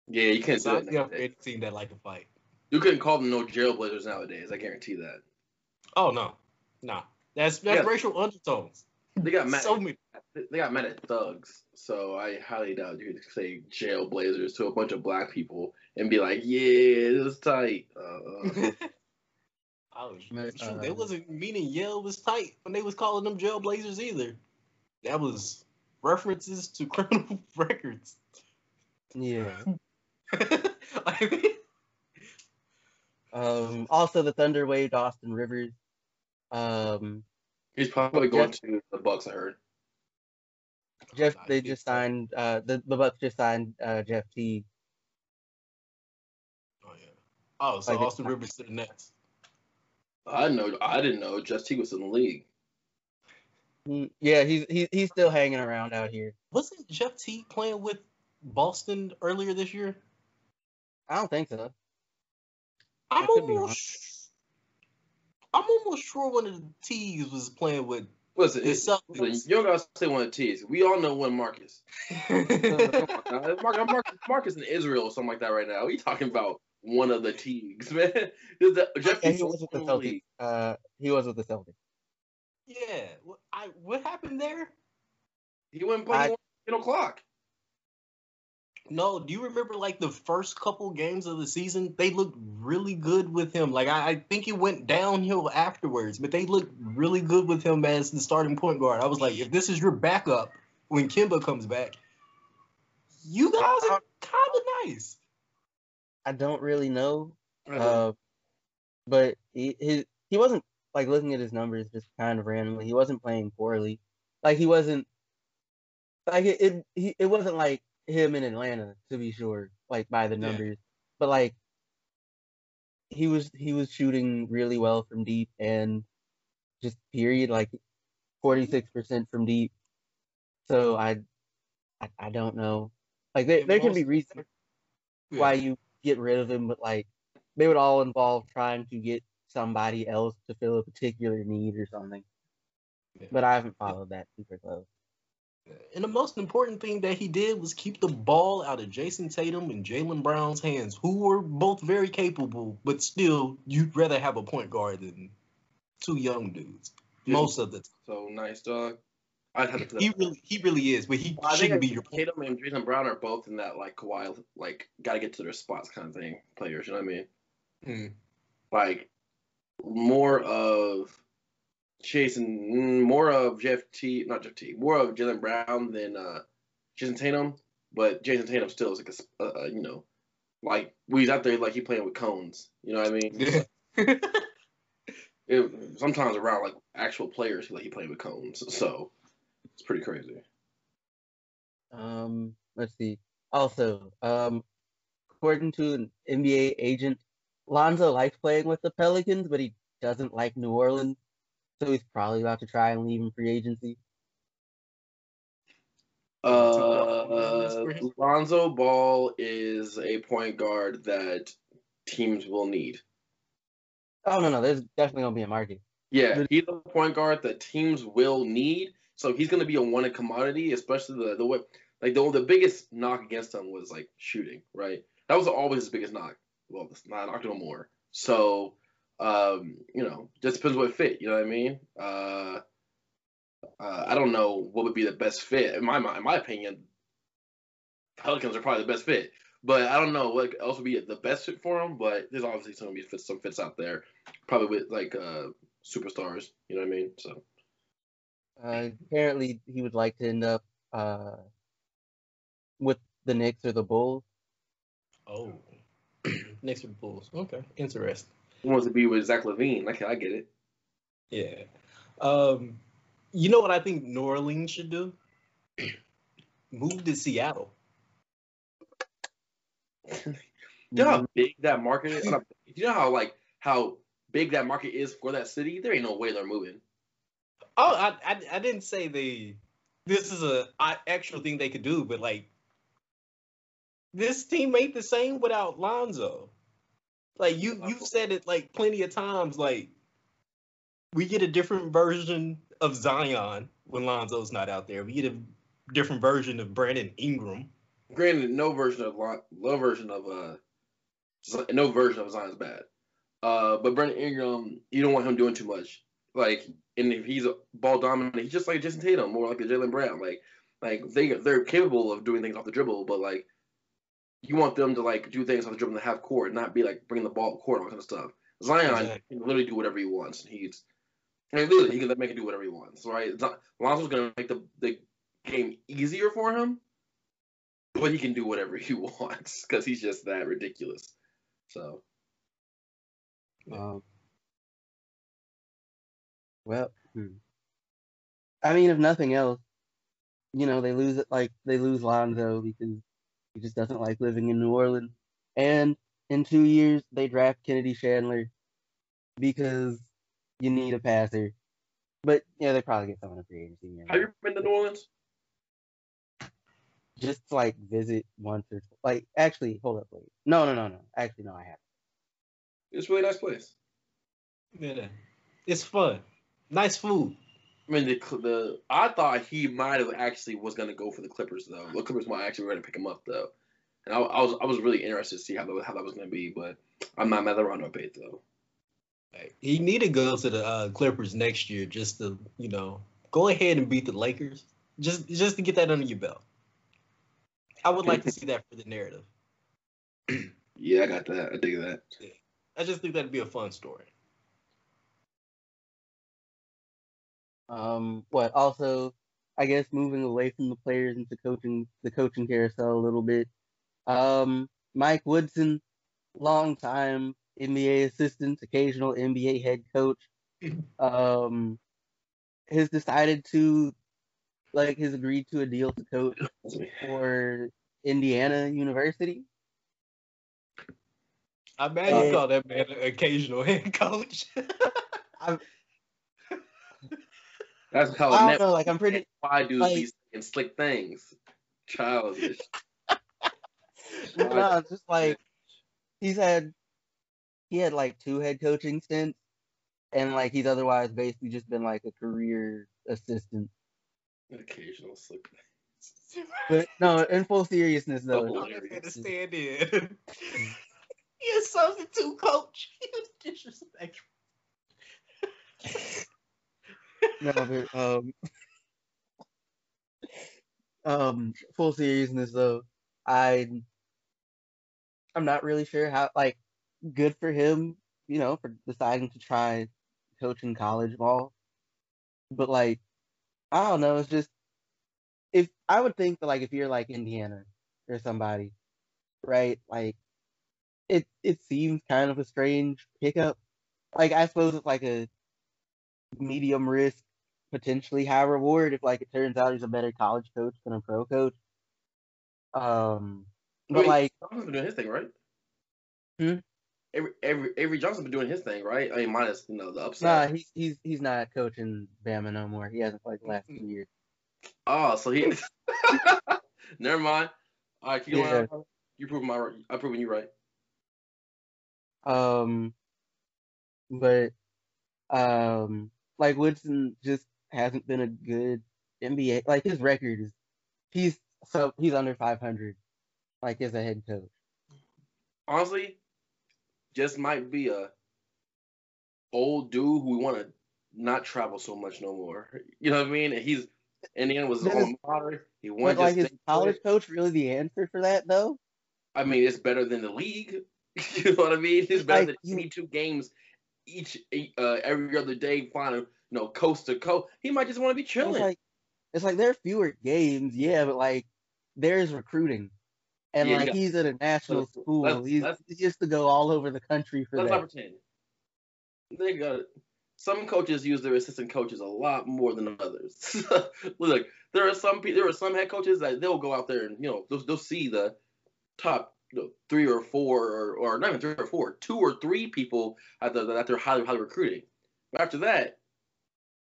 Yeah, you can't do Sounds that like a nowadays. team that like to fight. You couldn't call them no jailblazers nowadays. I guarantee that. Oh no, no, that's that's Yeah. racial undertones. They got mad. So many. They got mad at thugs. So I highly doubt you could say jailblazers to a bunch of black people and be like, "Yeah, it was tight." Uh, oh, But, shoot, they uh, wasn't meaning Yale was tight when they was calling them Jailblazers either. That was references to criminal records. Yeah. Like, Um. Also, the Thunder waived Austin Rivers. Um. he's probably going to the Bucks. I heard. Jeff. Nah, They just signed. Uh. The the Bucks just signed. Uh. Jeff Teague. oh yeah. Oh, so Like, Austin Rivers to the Nets. I know. I didn't know Just T was in the league. Mm, Yeah. He's he, he's still hanging around out here. Wasn't Jeff Teague playing with Boston earlier this year? I don't think so. I'm I could be wrong. almost. I'm almost sure one of the T's was playing with Listen, the it's, Celtics. listen, you don't gotta say one of the T's. We all know one Marcus. On. Marcus, Marcus, Marcus in Israel or something like that right now. We talking about one of the Teagues, man. The- Jeff Yeah, he was with the in Celtics. Uh. He was with the Celtics. yeah. What, I, what happened there? He went and played I- eight o'clock. No, do you remember like the first couple games of the season? They looked really good with him. Like I, I think it went downhill afterwards, but they looked really good with him as the starting point guard. I was like, if this is your backup when Kemba comes back, you guys are kind of nice. I don't really know. Uh, Uh, but he his he wasn't like looking at his numbers just kind of randomly. He wasn't playing poorly. Like he wasn't like it it, he, it wasn't like him in Atlanta to be sure, like by the Yeah. numbers. But like he was he was shooting really well from deep and just period like 46% from deep. So I I, I don't know. Like there, there can be reasons Yeah. why you get rid of him, but like they would all involve trying to get somebody else to fill a particular need or something. Yeah. But I haven't followed that super close. And the most important thing that he did was keep the ball out of Jayson Tatum and Jaylen Brown's hands, who were both very capable, but still, you'd rather have a point guard than two young dudes most of the time. So nice, dog. I'd have to He really, he really is, but he Well, shouldn't be your point. Tatum and Jason Brown are both in that like Kawhi, like gotta get to their spots kind of thing. Players, you know what I mean? Mm. Like more of Jason, mm, more of Jeff T, not Jeff T, more of Jaylen Brown than uh, Jayson Tatum. But Jayson Tatum still is like a, uh, uh, you know, like when he's out there like he playing with cones. You know what I mean? Yeah. It, sometimes around like actual players, like he playing with cones. So it's pretty crazy. Um, let's see. Also, um, according to an NBA agent, Lonzo likes playing with the Pelicans, but he doesn't like New Orleans, so he's probably about to try and leave in free agency. Uh, Lonzo Ball is a point guard that teams will need. Oh no, no, there's definitely gonna be a market. Yeah, he's a point guard that teams will need. So he's going to be a wanted commodity, especially the the way like the the biggest knock against him was like shooting, right? That was always his biggest knock. Well, it's not knocked no more. So, um, you know, just depends what fit. You know what I mean? Uh, uh, I don't know what would be the best fit in my. In my opinion, Pelicans are probably the best fit. But I don't know what else would be the best fit for him. But there's obviously some be fits, some fits out there, probably with like uh, superstars. You know what I mean? So Uh, apparently, he would like to end up uh with the Knicks or the Bulls. Oh, Knicks or Bulls? Okay, interesting. Wants to be with Zach LaVine. Like I get it. Yeah. Um, you know what I think New Orleans should do? Move to Seattle. You know how big that market is. You know how like how big that market is for that city. There ain't no way they're moving. Oh, I, I, I didn't say they. This is a I, actual thing they could do, but like, this team ain't the same without Lonzo. Like you, you've said it like plenty of times. Like, we get a different version of Zion when Lonzo's not out there. We get a different version of Brandon Ingram. Granted, no version of Lon- no version of uh, no version of Zion's bad. Uh, but Brandon Ingram, you don't want him doing too much. Like, and if he's a ball dominant, he's just like Jayson Tatum, more like a Jaylen Brown. Like, like they they're capable of doing things off the dribble, but like, you want them to like do things off the dribble in the half court, not be like bringing the ball up court and all kind of stuff. Zion Exactly. can literally do whatever he wants. He's I mean, literally he can make him do whatever he wants, right? Lonzo's gonna make the the game easier for him, but he can do whatever he wants because he's just that ridiculous. So Um, well, hmm. I mean, if nothing else, you know, they lose it like they lose Lonzo because he just doesn't like living in New Orleans, and in two years they draft Kennedy Chandler because you need a passer. But yeah, they probably get someone in free agency. you know. have you been to New Orleans? Just like visit once or like actually hold up, wait. No, no, no, no. Actually, no, I haven't. It's a really nice place. Yeah, it's fun. Nice food. I mean, the the I thought he might have actually was gonna go for the Clippers though. The Clippers might actually ready to pick him up though, and I, I was I was really interested to see how that, how that was gonna be, but I'm not mad at Rondo Pate though. He need to go to the uh, Clippers next year just to, you know, go ahead and beat the Lakers. Just just to get that under your belt. I would like to see that for the narrative. Yeah, I got that. I dig that. I just think that'd be a fun story. Um, what also, I guess moving away from the players into coaching the coaching carousel a little bit. Um, Mike Woodson, long time NBA assistant, occasional NBA head coach, um, has decided to, like, has agreed to a deal to coach for Indiana University. I imagine you call that man an occasional head coach. That's how I net don't know, like, I'm pretty. why dudes like- be saying slick things. Childish. No, it's just like he's had he had like two head coaching stints, and like he's otherwise basically just been like a career assistant. An Occasional slick But no, in full seriousness though, Oh, I'm just gonna stand in. He a substitute coach. He was disrespectful. No, um, um, full seriousness though, I I'm not really sure how like good for him, you know, for deciding to try coaching college ball. But like, I don't know, it's just if I would think that like if you're like Indiana or somebody, right? Like it it seems kind of a strange pickup. Like I suppose it's like a medium risk, potentially high reward if like it turns out he's a better college coach than a pro coach. Um, but Wait, like Johnson's been doing his thing, right? Hmm? Avery, Avery, Avery Johnson's been doing his thing, right? I mean, minus you know the nah, upside. he's he's he's not coaching Bama no more. He hasn't played the last two years. Oh, so he. Never mind. All right, keep going. Yeah. You proving my. I'm proving you right. Um, but um, like Woodson just hasn't been a good NBA. Like his record is, he's so he's under 500, like as a head coach. Honestly, just might be a old dude who want to not travel so much no more. You know what I mean? And he's Indiana was his alma mater. He But wanted like to is college coach really the answer for that though? I mean, it's better than the league. you know what I mean? It's better Like, than you- 82 games each uh, every other day, flying you know coast to coast. He might just want to be It's chilling. like it's like there are fewer games, yeah, but like there's recruiting. And Yeah, like got- he's at a national let's- school. let's- he's, let's- he used to go all over the country for Let's that. not pretend. They got some coaches use their assistant coaches a lot more than others. Look, there are some there are some head coaches that they'll go out there and you know they'll, they'll see the top three or four or, or not even three or four, two or three people at that they're highly highly recruiting. But after that,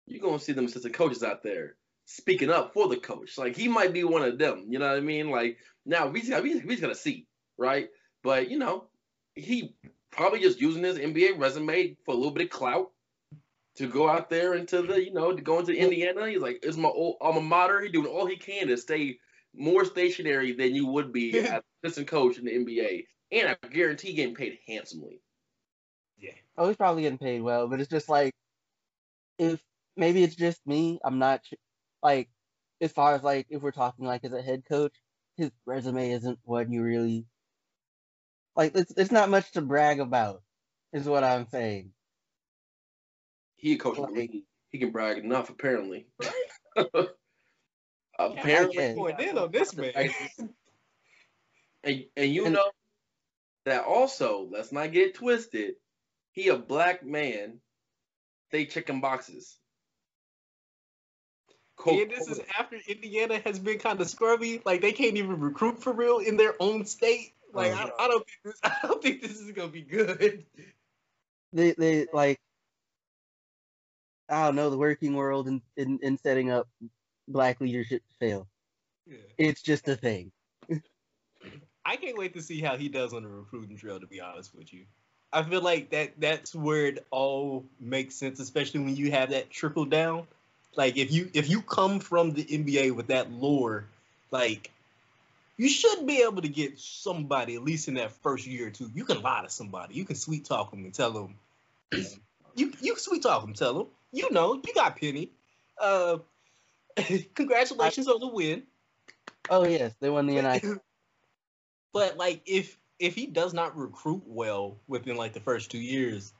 you're gonna see them assistant coaches out there speaking up for the coach. Like he might be one of them. You know what I mean? Like now we just, we we just gotta see, right? But you know, he probably just using his NBA resume for a little bit of clout to go out there into the, you know, to go into Indiana. He's like, it's my old alma mater. He's doing all he can to stay more stationary than you would be as assistant coach in the NBA. And I guarantee getting paid handsomely. Yeah. Oh, he's probably getting paid well, but it's just like if maybe it's just me. I'm not su- like as far as like if we're talking like as a head coach, his resume isn't what you really like. It's it's not much to brag about, is what I'm saying. He a coach Like- league. He can brag enough, apparently. I apparently. guess. going in on this man. And, and you And- know that also, let's not get it twisted. He a black man. They checking boxes. Co- and this is after Indiana has been kind of scrubby. Like they can't even recruit for real in their own state. Like oh, I, I don't think this. I don't think this is gonna be good. They they like I don't know the working world in in, in setting up black leadership fail. Yeah. It's just a thing. I can't wait to see how he does on the recruiting trail. To be honest with you, I feel like that that's where it all makes sense, especially when you have that trickle down. Like if you if you come from the NBA with that lore, like you should be able to get somebody at least in that first year or two. You can lie to somebody. You can sweet talk them and tell them. You you can sweet talk them, tell them. You know you got Penny. Uh, congratulations on the win. Oh yes, they won the NIT. But like if if he does not recruit well within like the first two years,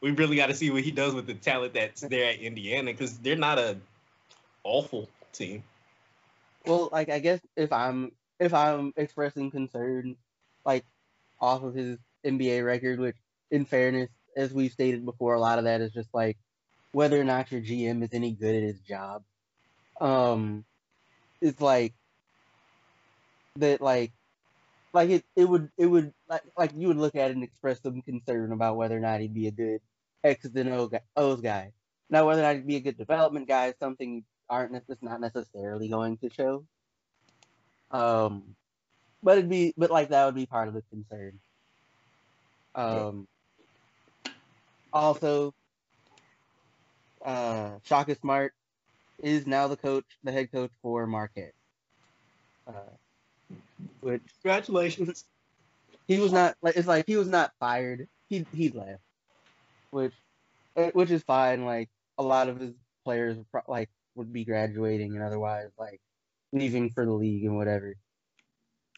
we really got to see what he does with the talent that's there at Indiana because they're not a awful team. Well, like I guess if I'm if I'm expressing concern, like off of his NBA record, which, in fairness, as we've stated before, a lot of that is just like whether or not your GM is any good at his job. Um, it's like that, like, like it, it would, it would, like, like you would look at it and express some concern about whether or not he'd be a good X's and O guy, O's guy. Now, whether or not he'd be a good development guy is something you aren't that's not necessarily going to show. Um, but it'd be, but like that would be part of the concern. Um, also, uh, Shaka Smart is now the coach, the head coach for Marquette. Uh, which Congratulations. he was not like it's like he was not fired. He he left, which eh, which is fine. Like a lot of his players pro- like would be graduating and otherwise like leaving for the league and whatever.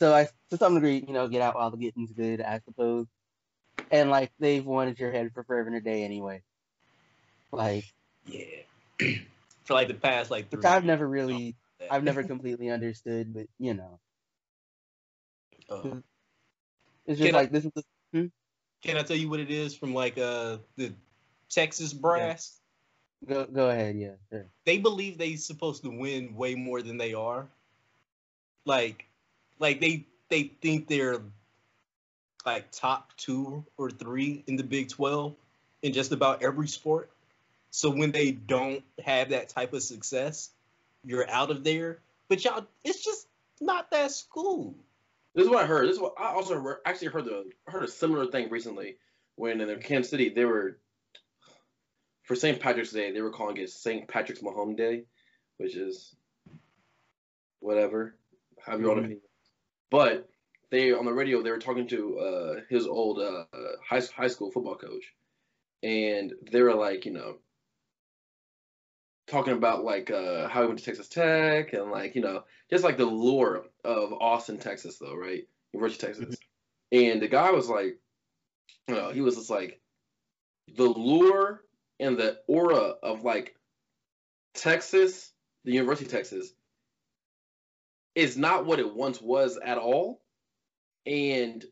So I to some degree, you know, get out while the getting's good, I suppose. And like they've wanted your head for forever and a day anyway. Like. For like the past like three. which I've never really. I've never completely understood, but you know. Uh, It's just Can I- like this is the can I tell you what it is from like uh the Texas brass? go go ahead, yeah, sure. They believe they're supposed to win way more than they are. Like, like they they think they're like top two or three in the Big Twelve in just about every sport. So when they don't have that type of success, you're out of there. But y'all, it's just not that school. This is what I heard. This is what I also heard, actually heard the heard a similar thing recently when in the Kansas City they were for St. Patrick's Day they were calling it St. Patrick's Mahomes Day, which is whatever, however you want to. But they on the radio they were talking to uh, his old uh, high high school football coach, and they were like, you know, talking about like uh, how he went to Texas Tech and like you know just like the lure of Austin, Texas, though, right? University of Texas. And the guy was like, you know, he was just like the lure and the aura of like Texas, the University of Texas, is not what it once was at all. And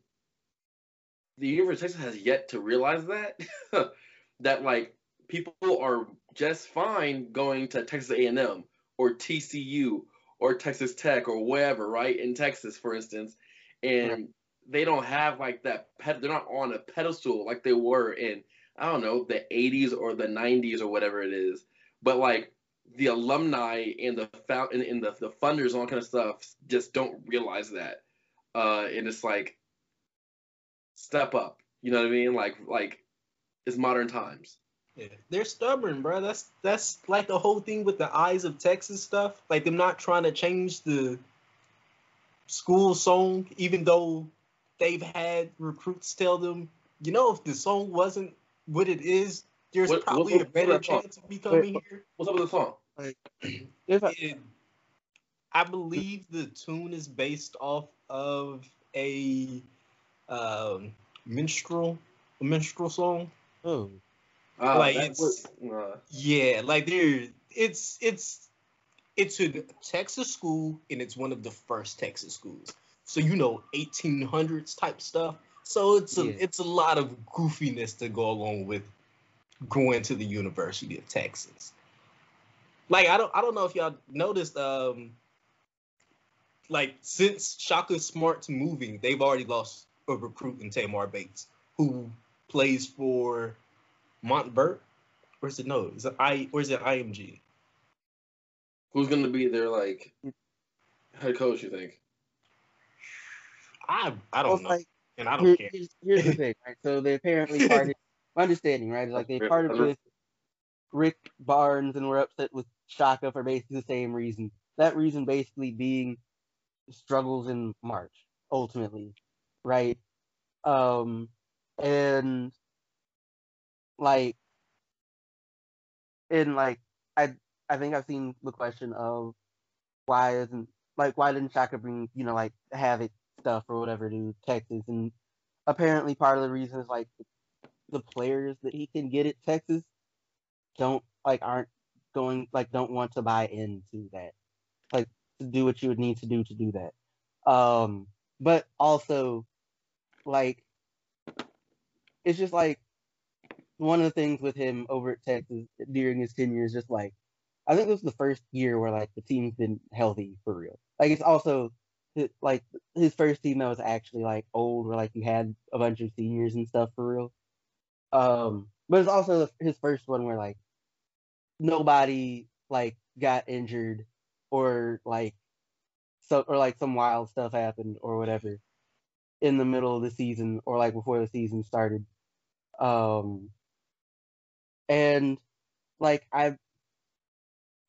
the University of Texas has yet to realize that that like people are just fine going to Texas A&M or TCU or Texas Tech or wherever, right? In Texas, for instance, and Right. they don't have like that. Ped- they're not on a pedestal like they were in I don't know the 80s or the 90s or whatever it is. But like the alumni and the found and, and the the funders and all kind of stuff just don't realize that, uh, and it's like step up. You know what I mean? Like like it's modern times. Yeah, they're stubborn, bro. That's that's like the whole thing with the eyes of Texas stuff. Like them not trying to change the school song, even though they've had recruits tell them, you know, if the song wasn't what it is, there's What- probably what- a better that song? chance of me coming Wait, here. What's up with the song? If I, It- I believe the tune is based off of a um, minstrel, a minstrel song. oh, Uh, Like, it's- was- uh, Yeah, like there, it's it's it's a Texas school, and it's one of the first Texas schools. So you know, 1800s type stuff. So it's a Yeah. it's a lot of goofiness to go along with going to the University of Texas. Like I don't I don't know if y'all noticed, um, like since Shaka Smart's moving, they've already lost a recruit in Tamar Bates, who plays for Montverde or is it no? Is it I or is it IMG? who's gonna be their like head coach? You think? I I don't know, like, and I don't here- care. here's, here's the thing, right? So they apparently parted. my understanding, right, like they Okay, parted under- with Rick Barnes and were upset with Shaka for basically the same reason. That reason basically being struggles in March, ultimately, right? Um, and like, and like, I I think I've seen the question of why isn't like why didn't Shaka bring you know like Havoc stuff or whatever to Texas? And apparently part of the reason is like the players that he can get at Texas don't like aren't going like don't want to buy into that like to do what you would need to do to do that. Um but also like it's just like one of the things with him over at Texas during his tenure is just like I think this was the first year where like the team's been healthy for real. Like it's also like his first team that was actually like old, where like you had a bunch of seniors and stuff for real. Um, but it's also his first one where like nobody like got injured or like so or like some wild stuff happened or whatever in the middle of the season or like before the season started. Um, and like I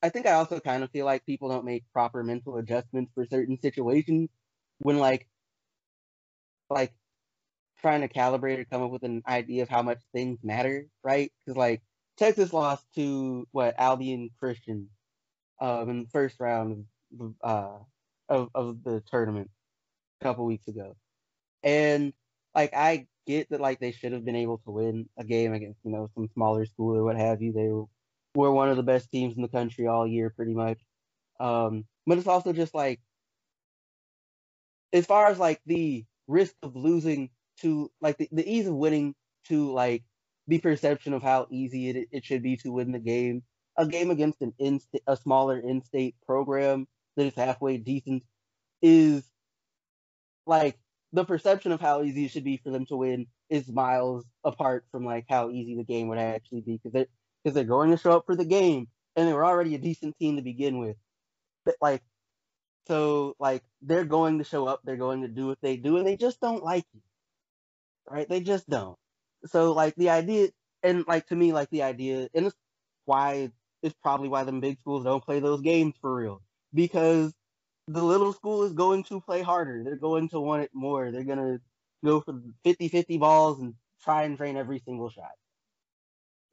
I think I also kind of feel like people don't make proper mental adjustments for certain situations when like like trying to calibrate or come up with an idea of how much things matter, right? Because like Texas lost to what Abilene Christian um, in the first round of uh, of of the tournament a couple weeks ago, and like I get that like they should have been able to win a game against you know some smaller school or what have you. They were one of the best teams in the country all year, pretty much. Um, but it's also just like, as far as like the risk of losing to like the, the ease of winning to like the perception of how easy it, it should be to win the game. A game against an in a smaller in-state program that is halfway decent is like the perception of how easy it should be for them to win is miles apart from like how easy the game would actually be because they're because they're going to show up for the game and they were already a decent team to begin with. But like so like they're going to show up, they're going to do what they do, and they just don't like you. Right? They just don't. So like the idea and like to me, like the idea and it's why it's probably why them big schools don't play those games for real. Because the little school is going to play harder. They're going to want it more. They're gonna go for 50-50 balls and try and drain every single shot.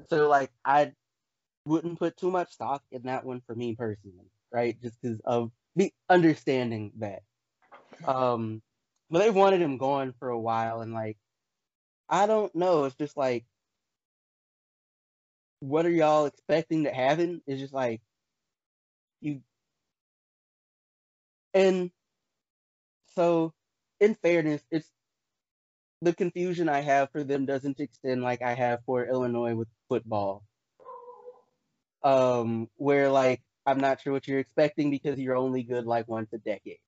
So like I wouldn't put too much stock in that one for me personally, right? Just because of the understanding that. Um, but they've wanted him gone for a while, and like I don't know. It's just like, what are y'all expecting to happen? It's just like you, and so in fairness, it's the confusion I have for them doesn't extend like I have for Illinois with football. Um, where like I'm not sure what you're expecting because you're only good like once a decade.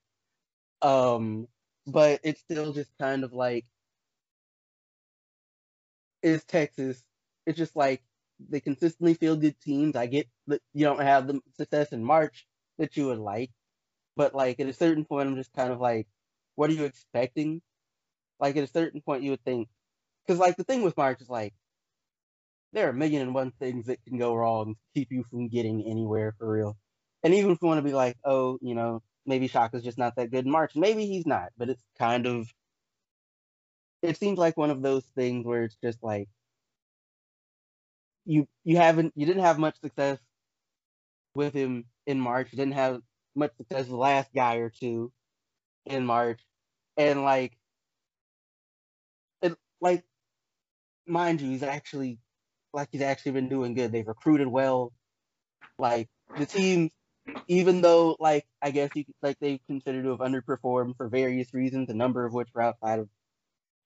Um, but it's still just kind of like is Texas. It's just like they consistently feel good teams. I get that you don't have the success in March that you would like, but like at a certain point, I'm just kind of like, what are you expecting? Like at a certain point, you would think, because like the thing with March is like, there are a million and one things that can go wrong to keep you from getting anywhere for real. And even if you want to be like, oh, you know, maybe Shaka's just not that good in March, maybe he's not, but it's kind of, it seems like one of those things where it's just like, you you haven't you didn't have much success with him in March. You didn't have much success the last guy or two in March, and like it like mind you, he's actually like he's actually been doing good. They've recruited well. Like the team, even though like I guess you like they consider to have underperformed for various reasons, a number of which were outside of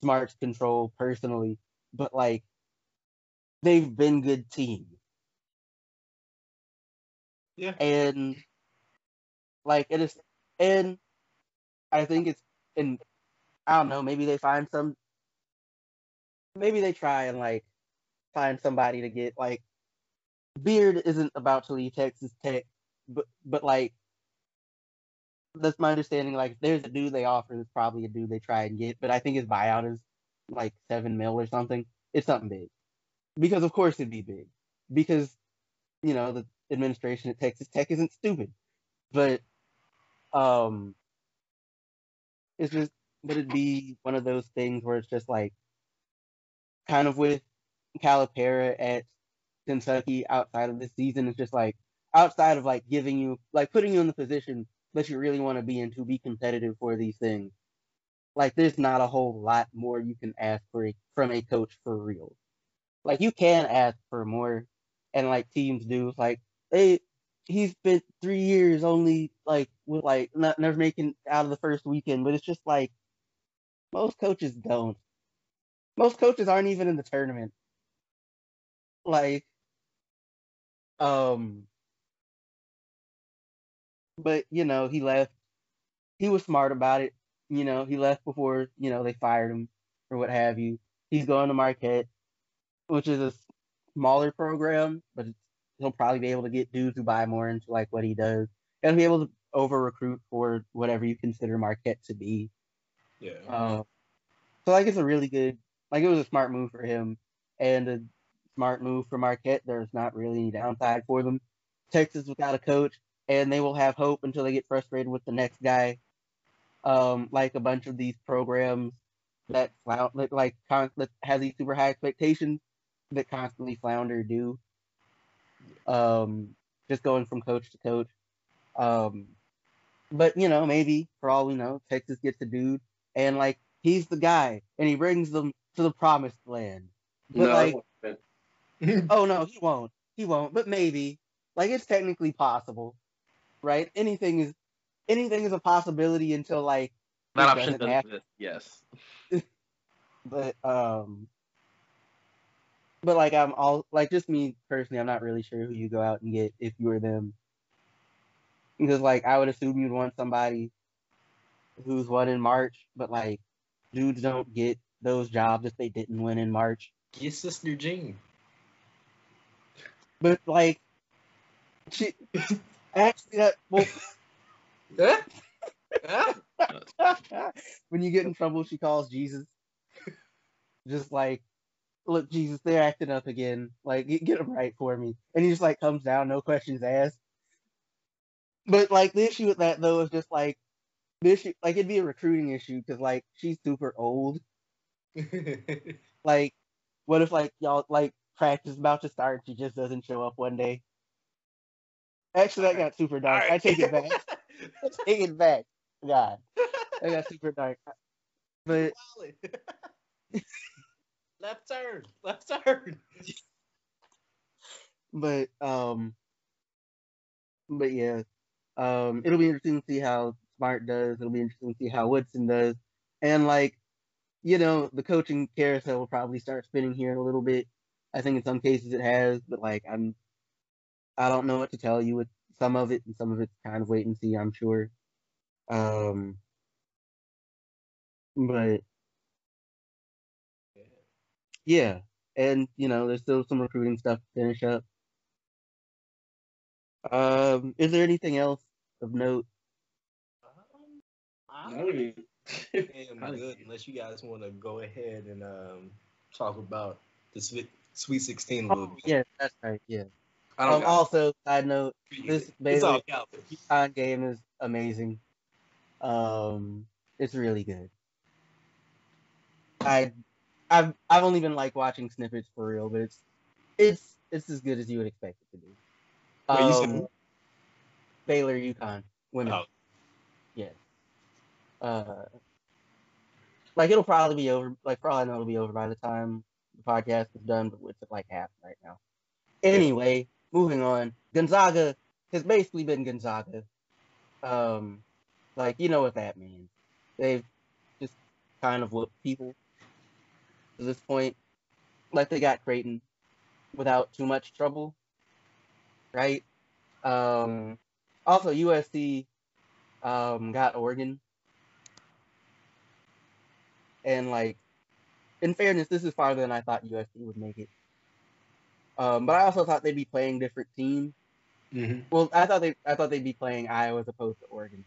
Smart's control personally, but like they've been good team. Yeah. And like it is and I think it's and I don't know, maybe they find some maybe they try and like find somebody to get like Beard isn't about to leave Texas Tech, but but like that's my understanding. Like, there's a dude they offer, there's probably a dude they try and get. But I think his buyout is like seven mil or something. It's something big, because of course it'd be big, because you know the administration at Texas Tech isn't stupid, but um, it's just would it'd be one of those things where it's just like kind of with Calipari at Kentucky outside of this season it's just like outside of like giving you like putting you in the position that you really want to be in to be competitive for these things. Like there's not a whole lot more you can ask for a, from a coach for real. Like you can ask for more, and like teams do. Like they, he's spent three years only like with like not never making out of the first weekend, but it's just like most coaches don't most coaches aren't even in the tournament. Like, um, but you know, he left. He was smart about it. You know, he left before you know they fired him or what have you. He's going to Marquette, which is a smaller program, but he'll probably be able to get dudes who buy more into like what he does, and be able to over recruit for whatever you consider Marquette to be. Yeah. Uh, so like it's a really good, like it was a smart move for him, and a smart move for Marquette. There's not really any downside for them. Texas without a coach, and they will have hope until they get frustrated with the next guy. Um, like a bunch of these programs that flounder, like con- that have these super high expectations that constantly flounder do. Um, just going from coach to coach. Um, but you know, maybe for all we know, Texas gets a dude, and like he's the guy, and he brings them to the promised land. But No, like, oh no, he won't. He won't. But maybe, like, it's technically possible, right? Anything is, anything is a possibility until like that option doesn't doesn't exist. Yes. but um but like i'm all like just me personally i'm not really sure who you go out and get if you were them. Because like i would assume you'd want somebody who's won in march but like dudes don't get those jobs if they didn't win in march. Get Sister Jean. but like she actually that well when you get in trouble she calls jesus. Just like look jesus they're acting up again. Like get, get them right for me. And he just like comes down no questions asked. But like the issue with that though is just like the issue like it'd be a recruiting issue because like she's super old. Like what if like y'all like practice about to start she just doesn't show up one day? Actually that got super dark. I take it back. Take it back. God. That got super dark. but left turn. Left turn. but um but yeah um it'll be interesting to see how smart does it'll be interesting to see how woodson does and like you know the coaching carousel will probably start spinning here in a little bit i think in some cases it has but like i'm i don't know what to tell you with some of it and some of it's kind of wait and see i'm sure um but yeah. And you know there's still some recruiting stuff to finish up. Um is there anything else of note? Um, I don't even- am good unless you guys want to go ahead and um, talk about the Sweet, Sweet 16 a little oh, bit. yeah that's right yeah. I don't um, also side note this it's Baylor Calvin. Game is amazing. Um it's really good. I i've i've only been like watching snippets for real but it's it's it's as good as you would expect it to be. Wait, you said Um. Baylor UConn women. Oh. yeah. Uh like it'll probably be over like probably know it'll be over by the time the podcast is done but it's at like half right now. Anyway moving on. Gonzaga has basically been gonzaga. Um like you know what that means. They've just kind of whooped people to this point like they got creighton without too much trouble right? Um also usc um got oregon. And like in fairness this is farther than i thought usc would make it. Um but i also thought they'd be playing different teams Mm-hmm. well i thought they i thought they'd be playing iowa as opposed to oregon.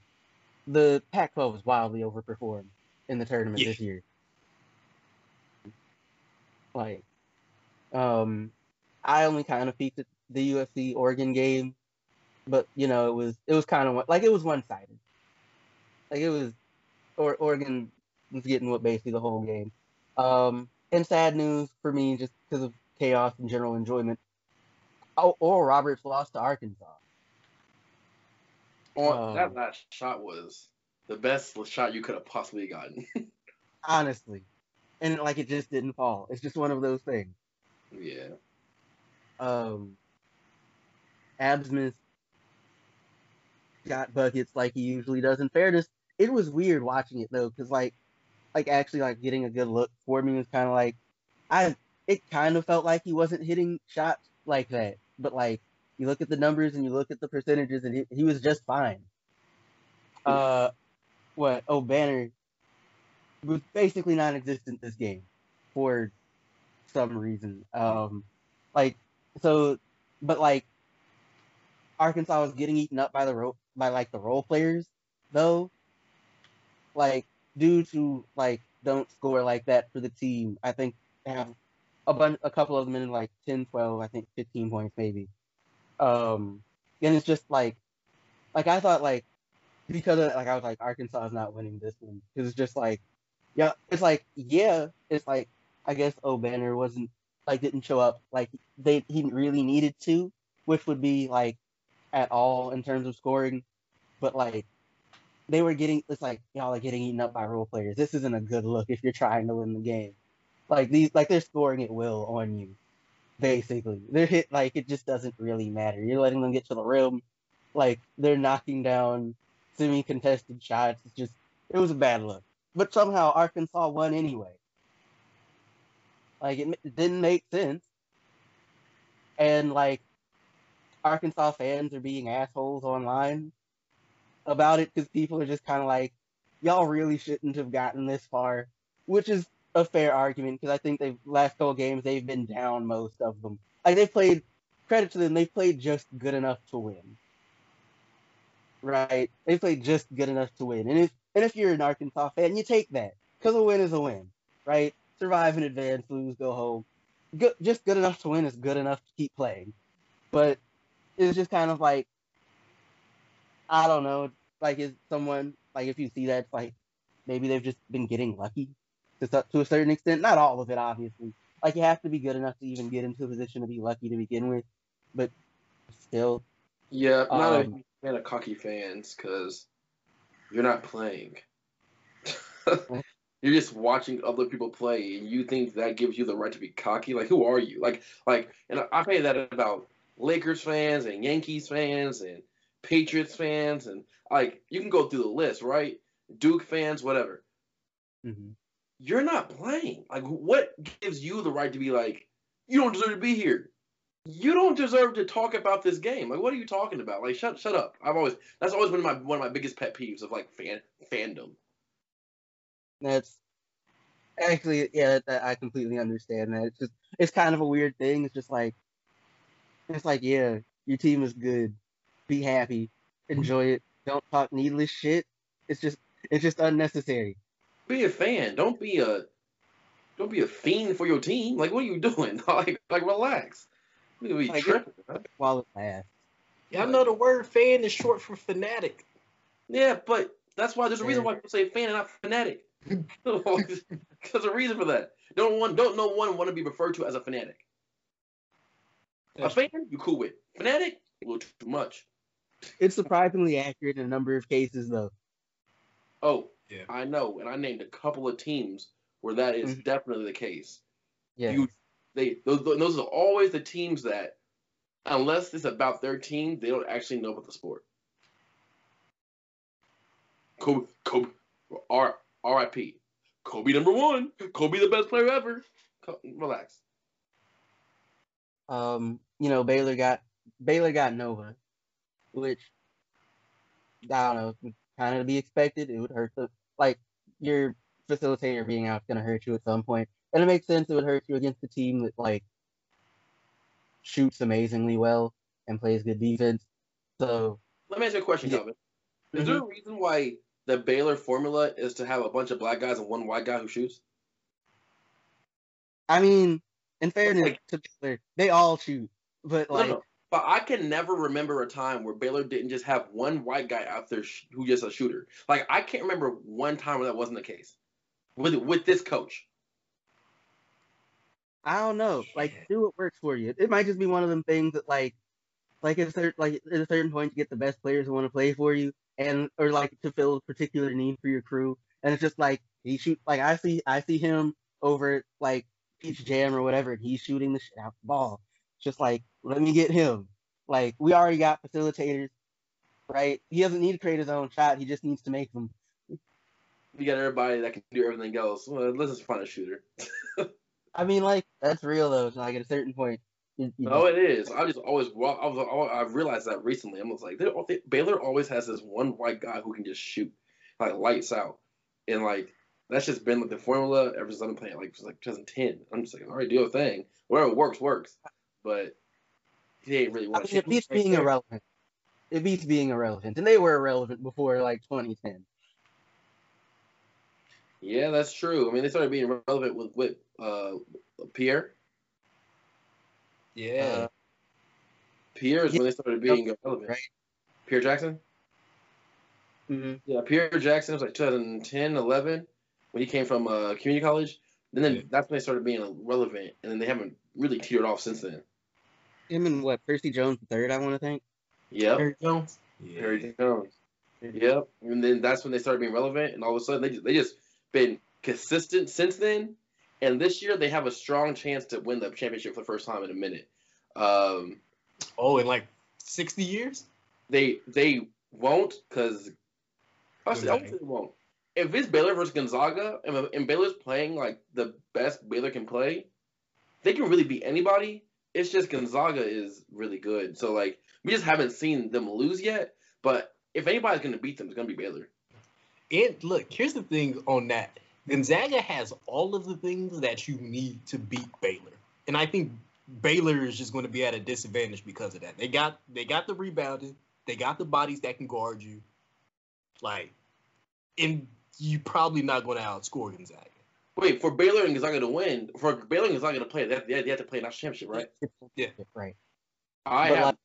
The pac 12 was wildly overperformed in the tournament Yeah. this year like um i only kind of peeked at the usc oregon game but you know it was it was kind of like it was one-sided. Like it was or oregon was getting what basically the whole game. Um and sad news for me just because of chaos and general enjoyment oh Oral Roberts lost to arkansas. Well, Um, that last shot was the best shot you could have possibly gotten. honestly and like it just didn't fall it's just one of those things yeah. um Abmas got buckets like he usually does. In fairness, it was weird watching it though, because like like actually like getting a good look for me was kind of like I it kind of felt like he wasn't hitting shots like that, but like you look at the numbers and you look at the percentages and he, he was just fine. Uh, what? Oh, Banner was basically non-existent this game for some reason. Um, like so, but like Arkansas was getting eaten up by the ro- by like the role players though. Like dudes who like don't score like that for the team, I think have a bunch, a couple of them in like 10, 12, I think 15 points maybe. Um, and it's just like, like I thought like because of, like I was like Arkansas is not winning this one because it's just like, yeah, it's like yeah, it's like I guess Obanor wasn't like didn't show up like they he really needed to, which would be like at all in terms of scoring, but like they were getting it's like y'all are getting eaten up by role players. This isn't a good look if you're trying to win the game. Like these like they're scoring at will on you. Basically. They're hit like it just doesn't really matter. You're letting them get to the rim. Like they're knocking down semi contested shots. It's just it was a bad look. But somehow Arkansas won anyway. Like it, it didn't make sense. And like Arkansas fans are being assholes online about it because people are just kind of like, y'all really shouldn't have gotten this far, which is a fair argument because I think they've last couple games they've been down most of them. Like they played credit to them, they played just good enough to win. Right? They played just good enough to win. And if and if you're an Arkansas fan, you take that. Because a win is a win. Right? Survive in advance, lose, go home. Good, just good enough to win is good enough to keep playing. But it's just kind of like I don't know. Like, is someone like if you see that, it's like maybe they've just been getting lucky to to a certain extent. Not all of it, obviously. Like you have to be good enough to even get into a position to be lucky to begin with, but still. Yeah, not um, a fan of cocky fans because you're not playing. you're just watching other people play, and you think that gives you the right to be cocky. Like, who are you? Like, like, and I say that about Lakers fans and Yankees fans and Patriots fans, and like you can go through the list, right? Duke fans, whatever. Mm-hmm. You're not playing. Like, what gives you the right to be like, you don't deserve to be here? You don't deserve to talk about this game. Like, what are you talking about? Like, shut, shut up. I've always that's always been my one of my biggest pet peeves of like fan fandom. That's actually yeah, that, I completely understand that. It's just it's kind of a weird thing. It's just like it's like yeah, your team is good be happy, enjoy it. Don't talk needless shit. It's just it's just unnecessary. Be a fan. Don't be a don't be a fiend for your team. Like what are you doing? like like relax. You be like, tripping. While it lasts. Yeah, I know the word fan is short for fanatic. Yeah, but that's why there's a reason why people say fan and not fanatic. there's a reason for that. Don't want don't no one want to be referred to as a fanatic. A fan, you cool with. Fanatic, a little too much. It's surprisingly accurate in a number of cases, though. Oh, yeah. I know, and I named a couple of teams where that is mm-hmm. definitely the case. Yeah, you, they those, those are always the teams that, unless it's about their team, they don't actually know about the sport. Kobe, Kobe, R.I.P. Kobe number one. Kobe the best player ever. Relax. Um, you know Baylor got Baylor got Nova which I don't know, kind of to be expected. It would hurt the like your facilitator being out is gonna hurt you at some point, and it makes sense. It would hurt you against a team that like shoots amazingly well and plays good defense. So let me ask you a question, yeah. Calvin. Is mm-hmm. there a mm-hmm. reason why the Baylor formula is to have a bunch of black guys and one white guy who shoots? I mean, in fairness like, to Baylor, they all shoot, but like no, no. But I can never remember a time where Baylor didn't just have one white guy out there sh- who just a shooter. Like I can't remember one time where that wasn't the case with with this coach. I don't know. Like, do what works for you. It might just be one of them things that like, like at a certain like at a certain point, you get the best players who want to play for you, and or like to fill a particular need for your crew. And it's just like he shoot like I see I see him over like Peach Jam or whatever, and he's shooting the shit out the ball. Just like, let me get him. Like, we already got facilitators, right? He doesn't need to create his own shot. He just needs to make them. we got everybody that can do everything else. Well, let's just find a shooter. I mean, like that's real though. So, like at a certain point, you, you No, it is. I just always wa- I was I realized that recently. I was like, they, Baylor always has this one white guy who can just shoot like lights out, and like that's just been like the formula ever since I've been playing like like 2010. I'm just like, all right, do your thing. Whatever works works, but he ain't really I mean, it beats being irrelevant. It beats being irrelevant, and they were irrelevant before like 2010. Yeah, that's true. I mean, they started being relevant with with uh, Pierre. Yeah. Uh, Pierre is when they started being Right. relevant. Pierre Jackson. hmm Yeah, Pierre Jackson was like 2010, 11 when he came from uh, community college. And then Yeah. that's when they started being relevant, and then they haven't really teetered off since then. Him and what Percy Jones the third, I want to think. Yep, Perry Jones. Yeah. Perry Jones. Yep, and then that's when they started being relevant, and all of a sudden they just, they just been consistent since then. And this year they have a strong chance to win the championship for the first time in a minute. Um, Oh, in like 60 years? they they won't because actually I they won't. If it's Baylor versus Gonzaga and, and Baylor's playing like the best Baylor can play, they can really beat anybody. It's just Gonzaga is really good. So like we just haven't seen them lose yet. But if anybody's gonna beat them, it's gonna be Baylor. And look, here's the thing on that. Gonzaga has all of the things that you need to beat Baylor. And I think Baylor is just going to be at a disadvantage because of that. They got they got the rebounding, they got the bodies that can guard you. Like and you're probably not going to outscore Gonzaga. Wait, for Baylor and Gonzaga to win, for Baylor and Gonzaga to play, they have, they have to play a national championship, right? Yeah. Right. I But, have like-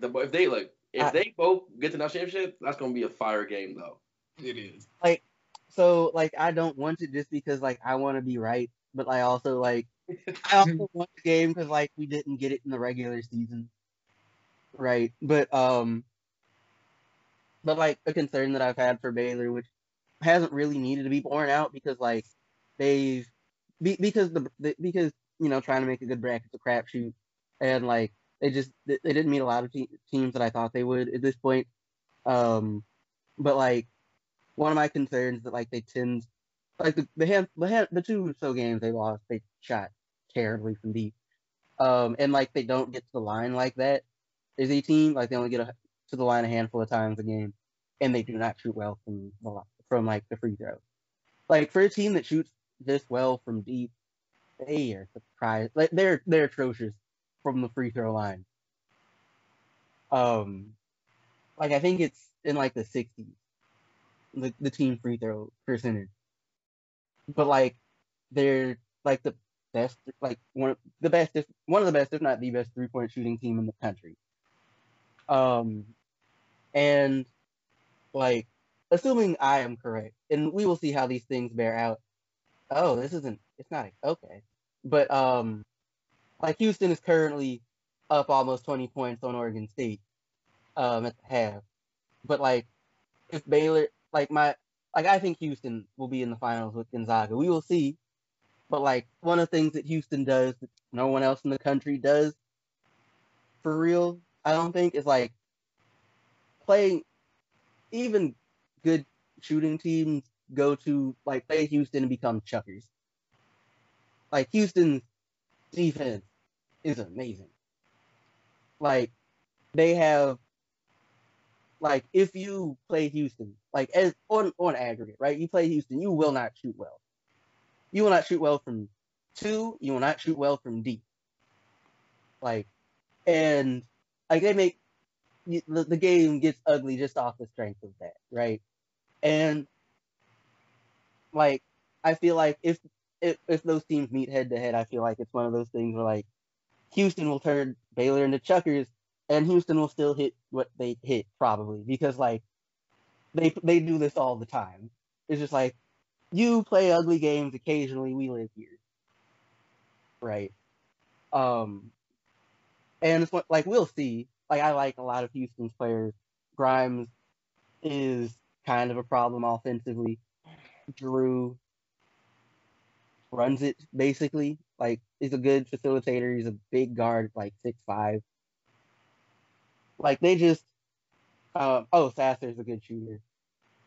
the if they look if I- they both get to national championship, that's gonna be a fire game though. It is. Like so like I don't want it just because like I want to be right, but I also like I also want the game because like we didn't get it in the regular season, right? But um, but like a concern that I've had for Baylor, which hasn't really needed to be borne out because like they've be, because the, the because you know trying to make a good bracket's a crapshoot, and like they just they, they didn't meet a lot of te- teams that I thought they would at this point. Um, but like one of my concerns that like they tend like the the hand, the, hand, the two so games they lost they shot terribly from deep. Um and like they don't get to the line like that a team. Like they only get a, to the line a handful of times a game and they do not shoot well from the from like the free throw. Like for a team that shoots this well from deep they are surprised like they're they're atrocious from the free throw line. Um like i think it's in like the 60s the, the team free throw percentage. But like they're like the best like one of the best if one of the best, if not the best three point shooting team in the country. Um and like assuming I am correct, and we will see how these things bear out. Oh, this isn't it's not okay. But um like Houston is currently up almost twenty points on Oregon State um at the half. But like if Baylor like my like I think Houston will be in the finals with Gonzaga. We will see. But like one of the things that Houston does that no one else in the country does for real, I don't think, is like playing even good shooting teams go to like play Houston and become chuckers. Like Houston's defense is amazing. Like they have like if you play Houston, like as on on aggregate, right? You play Houston, you will not shoot well. You will not shoot well from two. You will not shoot well from deep. Like, and like they make the, the game gets ugly just off the strength of that, right? And like I feel like if if if those teams meet head to head, I feel like it's one of those things where like Houston will turn Baylor into chuckers, and Houston will still hit what they hit probably because like they they do this all the time. It's just like you play ugly games occasionally. We live here, right? Um, and it's like we'll see. Like I like a lot of Houston's players. Grimes is kind of a problem offensively. Drew runs it basically. Like he's a good facilitator. He's a big guard, like six five. Like they just, uh, oh Sasser's a good shooter,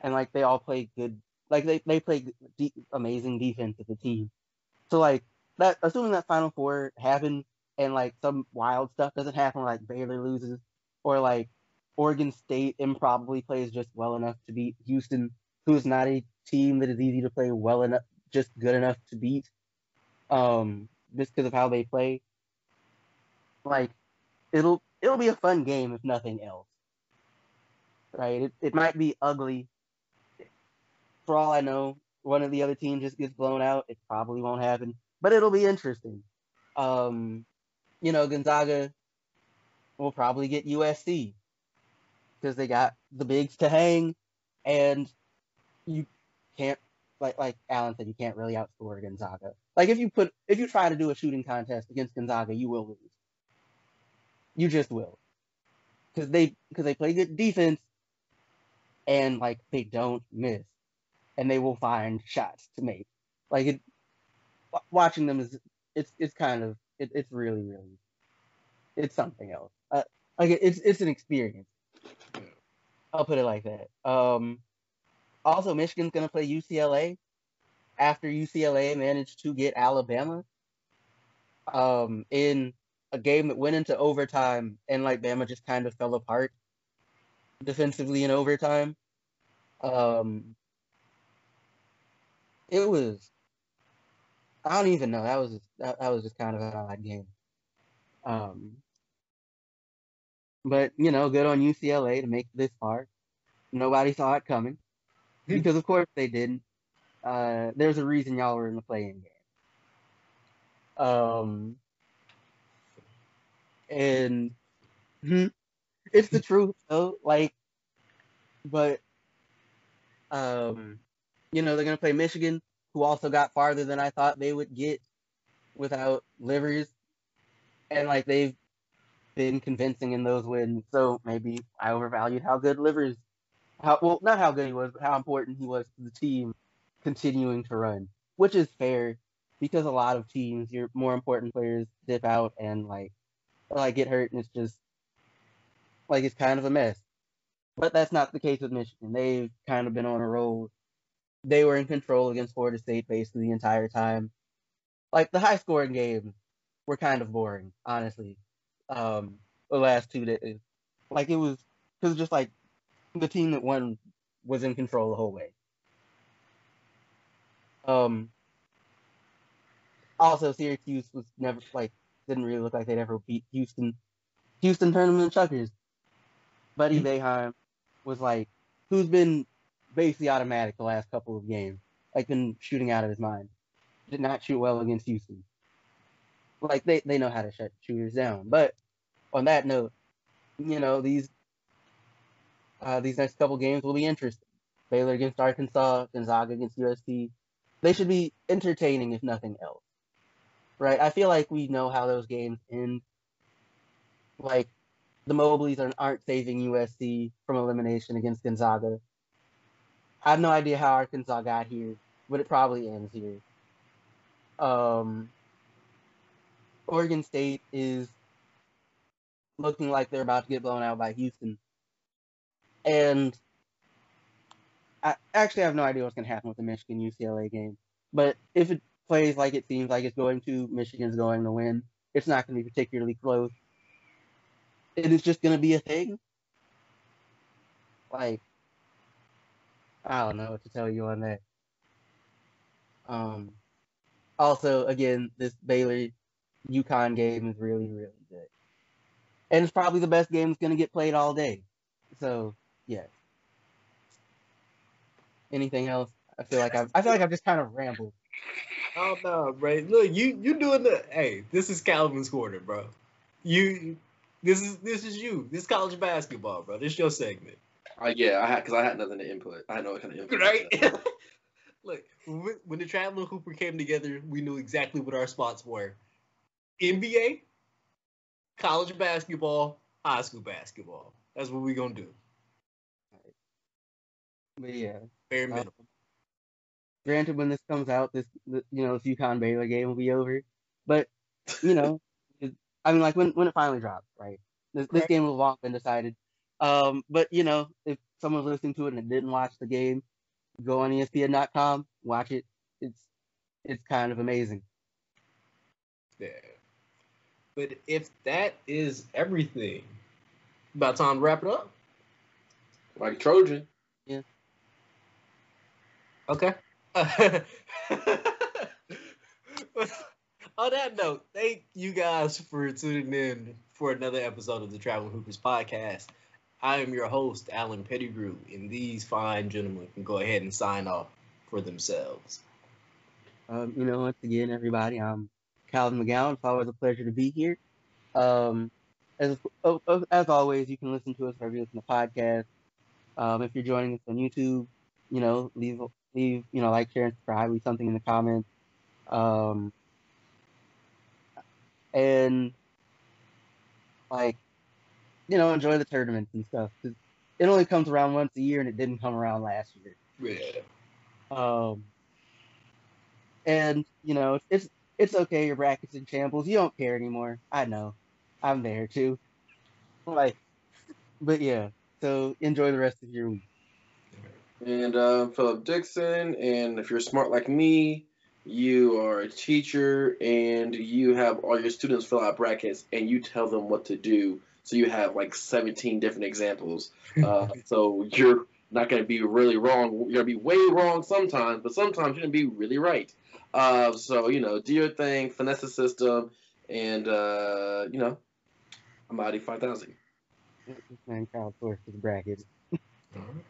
and like they all play good Like they they play de- amazing defense as a team. So like that, assuming that Final Four happens and like some wild stuff doesn't happen, like Baylor loses or like Oregon State improbably plays just well enough to beat Houston, who's not a team that is easy to play well enough, just good enough to beat, um, just because of how they play. Like, it'll it'll be a fun game if nothing else. Right? It it might be ugly. For all I know, one of the other teams just gets blown out. It probably won't happen, but it'll be interesting. Um, you know, Gonzaga will probably get USC because they got the bigs to hang, and you can't like like Alan said, you can't really outscore Gonzaga. Like if you put if you try to do a shooting contest against Gonzaga, you will lose. You just will, because they because they play good defense, and like they don't miss, and they will find shots to make. Like it, watching them is it's it's kind of it, it's really really it's something else. Uh, like it's it's an experience. I'll put it like that. Um, also, Michigan's gonna play UCLA after UCLA managed to get Alabama um, in a game that went into overtime, and like Bama just kind of fell apart defensively in overtime. Um, it was. I don't even know. That was that, that was just kind of an odd game. Um, but you know, good on UCLA to make this far. Nobody saw it coming because, of course, they didn't. Uh, there's a reason y'all were in the play-in game. Um, and hmm, it's the truth, though. Like, but um, you know, they're gonna play Michigan, who also got farther than I thought they would get without Livers, and like they've been convincing in those wins. So maybe I overvalued how good Livers, how well not how good he was, but how important he was to the team continuing to run, which is fair because a lot of teams, your more important players dip out and like like get hurt, and it's just like it's kind of a mess. But that's not the case with Michigan. They've kind of been on a roll. They were in control against Florida State basically the entire time. Like the high scoring games were kind of boring, honestly um, the last two days. Like it was, it was just like the team that won was in control the whole way. Um. Also, Syracuse was never like didn't really look like they'd ever beat Houston. Houston tournament chuckers. Buddy Boeheim was like, who's been basically automatic the last couple of games, like been shooting out of his mind. Did not shoot well against Houston like they, they know how to shut shooters down. But on that note, you know, these uh, these next couple games will be interesting. Baylor against Arkansas, Gonzaga against USC. They should be entertaining if nothing else. Right? I feel like we know how those games end. Like the Mobleys are, aren't saving USC from elimination against Gonzaga. I have no idea how Arkansas got here, but it probably ends here. Um, Oregon State is looking like they're about to get blown out by Houston. And I actually have no idea what's going to happen with the Michigan UCLA game. But if it plays like it seems like it's going to, Michigan's going to win. It's not going to be particularly close. It is just going to be a thing. Like, I don't know what to tell you on that. Um, also, again, this Baylor UConn game is really, really good. And it's probably the best game that's going to get played all day. So, yeah. Anything else? I feel like I've, I feel like I've just kind of rambled. Oh no, bro! Look, you you doing the hey? This is Calvin's quarter, bro. You, this is this is you. This is college basketball, bro. This is your segment. Uh, yeah, I had because I had nothing to input. I know what kind of input. Right. Look, when the traveling hooper came together, we knew exactly what our spots were. NBA, college basketball, high school basketball. That's what we're gonna do. But yeah, bare minimum. Uh, granted, when this comes out, this you know this UConn Baylor game will be over. But you know, I mean, like when when it finally drops, right? This, this game will have long been decided. Um, but you know, if someone's listening to it and didn't watch the game, go on ESPN.com, watch it. It's it's kind of amazing. Yeah. But if that is everything, about time to wrap it up. Like Trojan. Yeah. Okay. On that note, thank you guys for tuning in for another episode of the Traveling Hoopers podcast. I am your host, Alan Pettigrew, and these fine gentlemen can go ahead and sign off for themselves. Um, you know, once again, everybody, I'm Calvin McGowan. It's always a pleasure to be here. Um, as oh, oh, as always, you can listen to us wherever you listen to podcasts. Um, if you're joining us on YouTube, you know, leave leave you know like, share, and subscribe. Leave something in the comments. Um, and like, you know, enjoy the tournaments and stuff. 'cause it only comes around once a year, and it didn't come around last year. Yeah. Um, and you know, it's, it's okay. Your bracket's in shambles. You don't care anymore. I know. I'm there too. Like, but yeah. So enjoy the rest of your week. And uh, Philip Dixon. And if you're smart like me, you are a teacher and you have all your students fill out brackets and you tell them what to do. So you have like 17 different examples. Uh, so you're not going to be really wrong. You're going to be way wrong sometimes, but sometimes you're going to be really right. Uh, so, you know, do your thing, finesse the system, and, uh, you know, I'm out 5000. Man, crowdsource the brackets. All right.